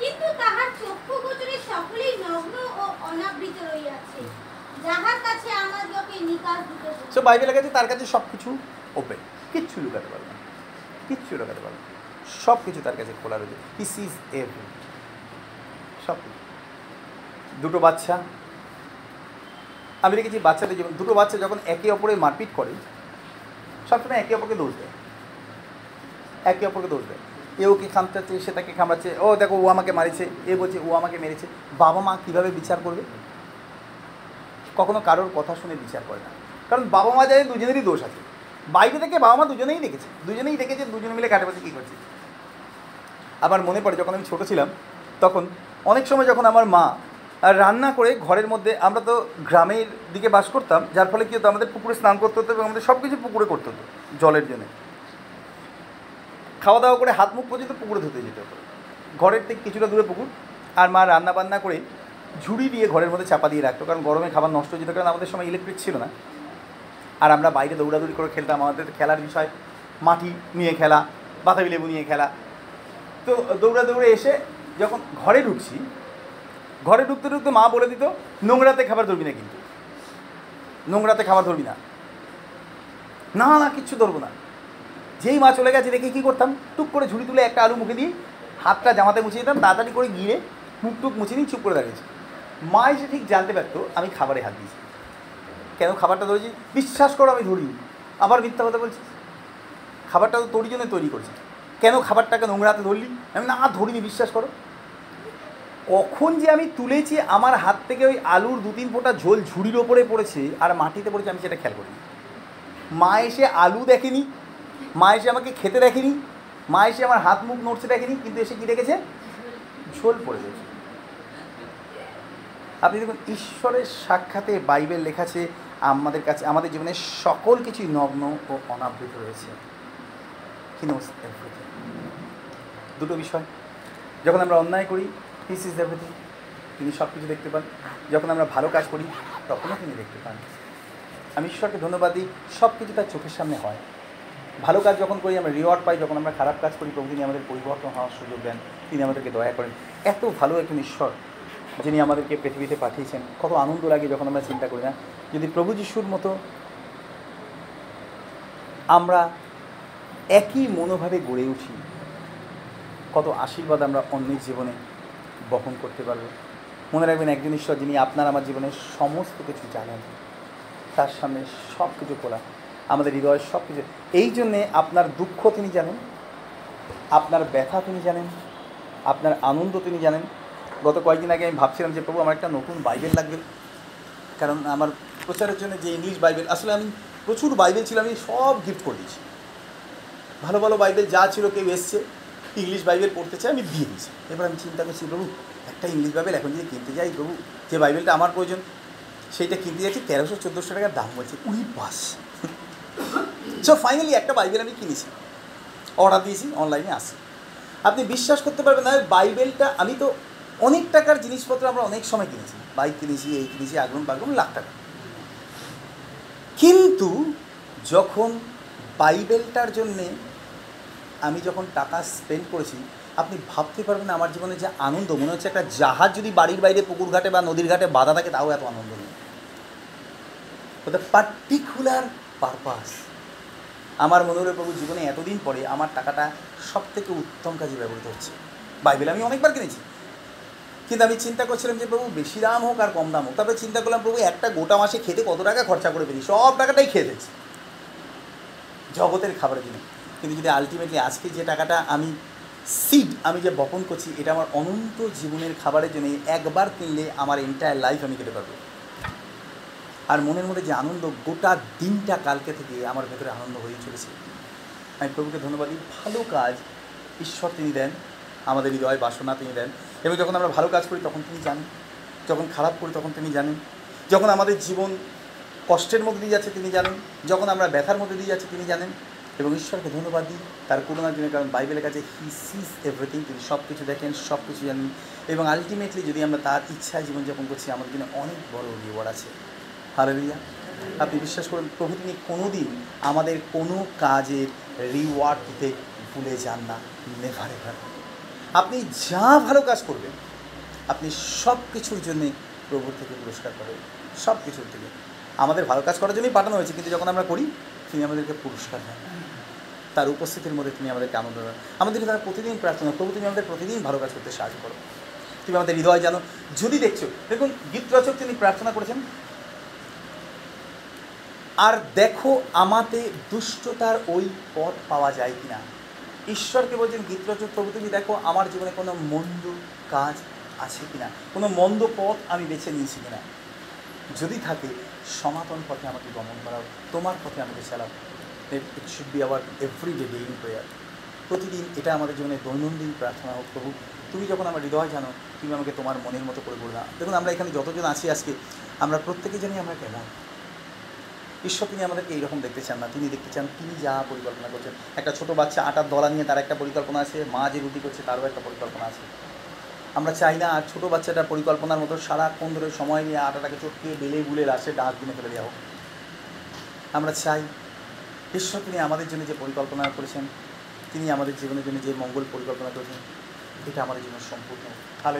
কিন্তু তাহার চক্ষু গোচরে সকলেই নগ্ন ও অনাবৃত রইয়াছে যাহার কাছে আমাদেরকে নিকাশ দিতে। সো বাইবেলের কাছে তার কাছে সব কিছু ওপেন কিচ্ছু লুকাতে পারবে না। কিচ্ছু লুকাতে পারবে না। সব কিছু তার কাছে খোলা রয়েছে। ইস ইজ এভরি সব কিছু দুটো বাচ্চা। আমি দেখেছি বাচ্চাদের জীবন। দুটো বাচ্চা যখন একে অপরে মারপিট করে, সবসময় একে অপরকে দোষ দেয়। একে অপরকে দোষ দেয়। এ ওকে খামচাচ্ছে, সে তাকে খামড়াচ্ছে, ও দেখো, ও আমাকে মারিছে, এ বলছে, ও আমাকে মেরেছে। বাবা মা কীভাবে বিচার করবে? কখনো কারোর কথা শুনে বিচার করে না। কারণ বাবা মা জানে দুজনেরই দোষ আছে। বাইরে থেকে বাবা মা দুজনেই দেখেছে। দুজনেই দেখেছে, দুজনে মিলে কাটে বসে কী করছে। আমার মনে পড়ে, যখন আমি ছোটো ছিলাম, তখন অনেক সময় যখন আমার মা রান্না করে ঘরের মধ্যে আমরা তো গ্রামের দিকে বাস করতাম, যার ফলে কী হতো, আমাদের পুকুরে স্নান করতে হতো এবং আমাদের সব কিছু পুকুরে করতে হতো, জলের জন্য। খাওয়া দাওয়া করে হাত মুখ পর্যন্ত পুকুরে ধুতে যেতে হতো। ঘরের থেকে কিছুটা দূরে পুকুর, আর মা রান্না বান্না করে ঝুড়ি দিয়ে ঘরের মধ্যে চাপা দিয়ে রাখতো, কারণ গরমে খাবার নষ্ট হয়ে যেত, কারণ আমাদের সময় ইলেকট্রিক ছিল না। আর আমরা বাইরে দৌড়াদৌড়ি করে খেলতাম, আমাদের খেলার বিষয়, মাটি নিয়ে খেলা, বাতাবি লেবু নিয়ে খেলা। তো দৌড়া দৌড়ে এসে যখন ঘরে ঢুকছি, ঘরে ঢুকতে ঢুকতে মা বলে দিত, নোংরাতে খাবার ধরবি না কিন্তু। নোংরাতে খাবার ধরবি না। না না, কিচ্ছু ধরবো না। যেই মা চলে গেছে দেখে কী করতাম? টুক করে ঝুড়ি তুলে একটা আলু মুখে দিয়ে হাতটা জামাতে মুছিয়ে দিতাম, তাড়াতাড়ি করে গিয়ে মুখ টুক মুছে নিয়ে চুপ করে দাঁড়িয়েছি। মা এসে ঠিক জানতে পারতো, আমি খাবারে হাত দিয়েছি। কেন খাবারটা ধরেছি? বিশ্বাস করো আমি ধরি আবার মিথ্যা কথা বলছি খাবারটা তো তোর জন্য তৈরি করছি। কেন খাবারটাকে নোংরাতে ধরলি? আমি না, ধরিনি, বিশ্বাস করো। কখন যে আমি তুলেছি, আমার হাত থেকে ওই আলুর দু তিন ফোঁটা ঝোল ঝুড়ির ওপরে পড়েছে আর মাটিতে পড়েছে, আমি সেটা খেয়াল করিনি। মা এসে আলু দেখেনি, মা এসে আমাকে খেতে দেখেনি, মা এসে আমার হাত মুখ নড়ছে দেখেনি, কিন্তু এসে কী দেখেছে? ঝোল পড়ে গেছে। আপনি দেখুন, ঈশ্বরের সাক্ষাতে বাইবেল লেখা আছে আমাদের কাছে, আমাদের জীবনে সকল কিছুই নগ্ন ও অনাবৃত রয়েছে। দুটো বিষয়। যখন আমরা অন্যায় করি হিস ইজ এভরিথিং তিনি সব কিছু দেখতে পান। যখন আমরা ভালো কাজ করি, তখনও তিনি দেখতে পান। আমি ঈশ্বরকে ধন্যবাদ দিই সব কিছু তার চোখের সামনে হয়। ভালো কাজ যখন করি, আমরা রিওয়ার্ড পাই, যখন আমরা খারাপ কাজ করি, প্রভু তিনি আমাদের পরিবর্তন হওয়ার সুযোগ দেন, তিনি আমাদেরকে দয়া করেন। এত ভালো একজন ঈশ্বর। যিনি আমাদেরকে পৃথিবীতে পাঠিয়েছেন, কত আনন্দ লাগে যখন আমরা চিন্তা করি না? যদি প্রভু যিশুর মতো আমরা একই মনোভাবে গড়ে উঠি, কত আশীর্বাদ আমরা অন্যের জীবনে বহন করতে পারব। মনে রাখবেন একজন ঈশ্বর যিনি আপনার আমার জীবনের সমস্ত কিছু জানেন, তার সামনে সব কিছু খোলা, আমাদের হৃদয়ের সব কিছু। এই জন্যে আপনার দুঃখ তিনি জানেন, আপনার ব্যথা তিনি জানেন, আপনার আনন্দ তিনি জানেন গত কয়েকদিন আগে আমি ভাবছিলাম যে, প্রভু, আমার একটা নতুন বাইবেল লাগবে। কারণ আমার প্রচারের জন্য যে ইংলিশ বাইবেল, আসলে আমি প্রচুর বাইবেল ছিল, আমি সব গিফট করে দিয়েছি। ভালো ভালো বাইবেল যা ছিল, কেউ এসছে, ইংলিশ বাইবেল পড়তে চাই আমি দিয়ে দিয়েছি। এবার আমি চিন্তা করছি, প্রভু, একটা ইংলিশ বাইবেল এখন যদি কিনতে যাই, প্রভু, যে বাইবেলটা আমার প্রয়োজন, সেইটা কিনতে যাচ্ছি, তেরোশো, চোদ্দোশো টাকার দাম বলছে উনি বাস। সো ফাইনালি একটা বাইবেল আমি কিনেছি। অর্ডার দিয়েছি অনলাইনে আসে আপনি বিশ্বাস করতে পারবেন না, বাইবেলটা আমি তো অনেক টাকার জিনিসপত্র আমরা অনেক সময় কিনেছি। বাইক কিনেছি, এই কিনেছি, আগুন, বাগুন, লাখ টাকা। কিন্তু যখন বাইবেলটার জন্যে আমি যখন টাকা স্পেন্ড করেছি, আপনি ভাবতে পারবেন আমার জীবনে যে আনন্দ। মনে হচ্ছে একটা জাহাজ যদি বাড়ির বাইরে, পুকুর ঘাটে বা নদীর ঘাটে বাধা থাকে, তাও এত আনন্দ নেই। ওটা পার্টিকুলার পারপাস আমার মনোহর প্রভু জীবনে এতদিন পরে আমার টাকাটা সব থেকে উত্তম কাজে ব্যবহৃত হচ্ছে। বাইবেল আমি অনেকবার কিনেছি। কিন্তু আমি চিন্তা করছিলাম যে প্রভু, বেশি দাম হোক আর কম দাম হোক। তারপরে চিন্তা করলাম, প্রভু, একটা গোটা মাসে খেতে কত টাকা খরচা করে ফেলি সব টাকাটাই খেয়ে ফেলছি। জগতের খাবারের জন্য। কিন্তু যদি আলটিমেটলি আজকে যে টাকাটা আমি সিড আমি যে বপন করছি, এটা আমার অনন্ত জীবনের খাবারের জন্য একবার কিনলে আমার এন্টায়ার লাইফ আমি কেটে পারব আর মনের মধ্যে যে আনন্দ, গোটা দিনটা কালকে থেকে আমার ভেতরে আনন্দ হয়ে চলেছে। আমি প্রভুকে ধন্যবাদ দিই। ভালো কাজ ঈশ্বর তিনি দেন, আমাদের হৃদয় বাসনা তিনি দেন। এবং যখন আমরা ভালো কাজ করি, তখন তিনি জানেন। যখন খারাপ করি, তখন তিনি জানেন। যখন আমাদের জীবন কষ্টের মধ্যে দিয়ে যাচ্ছে, তিনি জানেন। যখন আমরা ব্যথার মধ্যে দিয়ে যাচ্ছি, তিনি জানেন। এবং ঈশ্বরকে ধন্যবাদ দিই, তার করুণার জন্য, কারণ বাইবেলের কাছে হি সিজ এভরিথিং তিনি সব কিছু দেখেন সব কিছু জানেন। এবং আলটিমেটলি যদি আমরা তার ইচ্ছায় জীবনযাপন করছি, আমাদের জন্য অনেক বড় রিওয়ার্ড আছে। হালেলুয়া আপনি বিশ্বাস করুন, প্রভু তিনি কোনো দিন আমাদের কোনো কাজের রিওয়ার্ড দিতে ভুলে যান না। নেভার এভার আপনি যা ভালো কাজ করবেন, আপনি সব কিছুর জন্যে প্রভুর থেকে পুরস্কার পাবেন সব কিছুর থেকে আমাদের ভালো কাজ করার জন্যই পাঠানো হয়েছে, কিন্তু যখন আমরা করি, তিনি আমাদেরকে পুরস্কার দেন। তার উপস্থিতির মধ্যে তিনি আমাদেরকে আনন্দ দেন। আমাদেরকে তারা প্রতিদিন প্রার্থনা প্রভু তুমি আমাদের প্রতিদিন ভালো কাজ করতে সাহায্য করো। তুমি আমাদের হৃদয় জানো। যদি দেখছ, দেখুন গীত রচক তিনি প্রার্থনা করেছেন। আর দেখো, আমাতে দুষ্টতার ওই পথ পাওয়া যায় কিনা। ঈশ্বরকে বলছেন, গীতরচক, প্রভু তুমি দেখো, আমার জীবনে কোনো মন্দ কাজ আছে কিনা? কোনো মন্দ পথ আমি বেছে নিয়েছি কিনা? যদি থাকে, সনাতন পথে আমাকে গমন করাও, তোমার পথে আমাকে চালাও। It should be our every day daily prayer প্রতিদিন এটা আমাদের জীবনে দৈনন্দিন প্রার্থনা হোক, প্রভু, তুমি যখন আমার হৃদয় জানো, তুমি আমাকে তোমার মনের মতো করে বলবা দেখুন, আমরা এখানে যতজন আছি আজকে, আমরা প্রত্যেকে জানি আমরা কেমন। ঈশ্বর তিনি আমাদেরকে এইরকম দেখতে চান না। তিনি দেখতে চান তিনি যা পরিকল্পনা করছেন। একটা ছোট বাচ্চা আটার দলা নিয়ে তার একটা পরিকল্পনা আছে মা যে রুটি করছে তারও একটা পরিকল্পনা আছে। আমরা চাই না আর ছোটো বাচ্চাটার পরিকল্পনার মতো সারাক্ষণ ধরে সময় নিয়ে আটাটাকে চটকে বেলে বুলে লাশে ডাক দিনে ফেলে দেওয়া হোক। আমরা চাই ঈশ্বর তিনি আমাদের জন্য যে পরিকল্পনা করেছেন তিনি আমাদের জীবনের জন্য যে মঙ্গল পরিকল্পনা করেছেন এটা আমাদের জন্য সম্পূর্ণ। হালে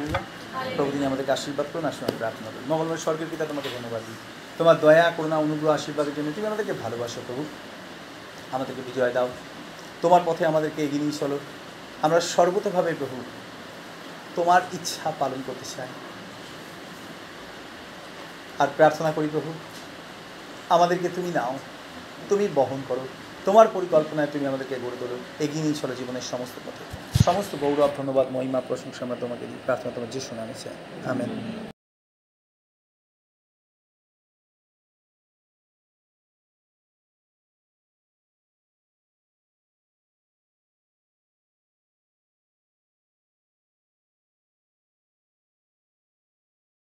প্রভু তিনি আমাদেরকে আশীর্বাদ করুন আসুন আমি প্রার্থনা করি। মঙ্গলবার স্বর্গের পিতা তোমাকে ধন্যবাদ দিই। তোমার দয়া, করুণা, অনুগ্রহ, আশীর্বাদের জন্য তুমি আমাদেরকে ভালোবাসো প্রভু। আমাদেরকে বিজয় দাও। তোমার পথে আমাদেরকে এগিয়ে নিয়ে চলো। আমরা সর্বতভাবে প্রভু তোমার ইচ্ছা পালন করতে চাই। আর প্রার্থনা করি প্রভু, আমাদেরকে তুমি নাও, তুমি বহন করো। তোমার পরিকল্পনায় তুমি আমাদেরকে গড়ে তোলো। এগিয়ে নিয়ে চলো জীবনের সমস্ত পথে। সমস্ত গৌরব, ধন্যবাদ, মহিমা, প্রশংসা আমরা তোমাকে দিই। প্রার্থনা তোমার যে শোনা চাই। আমেন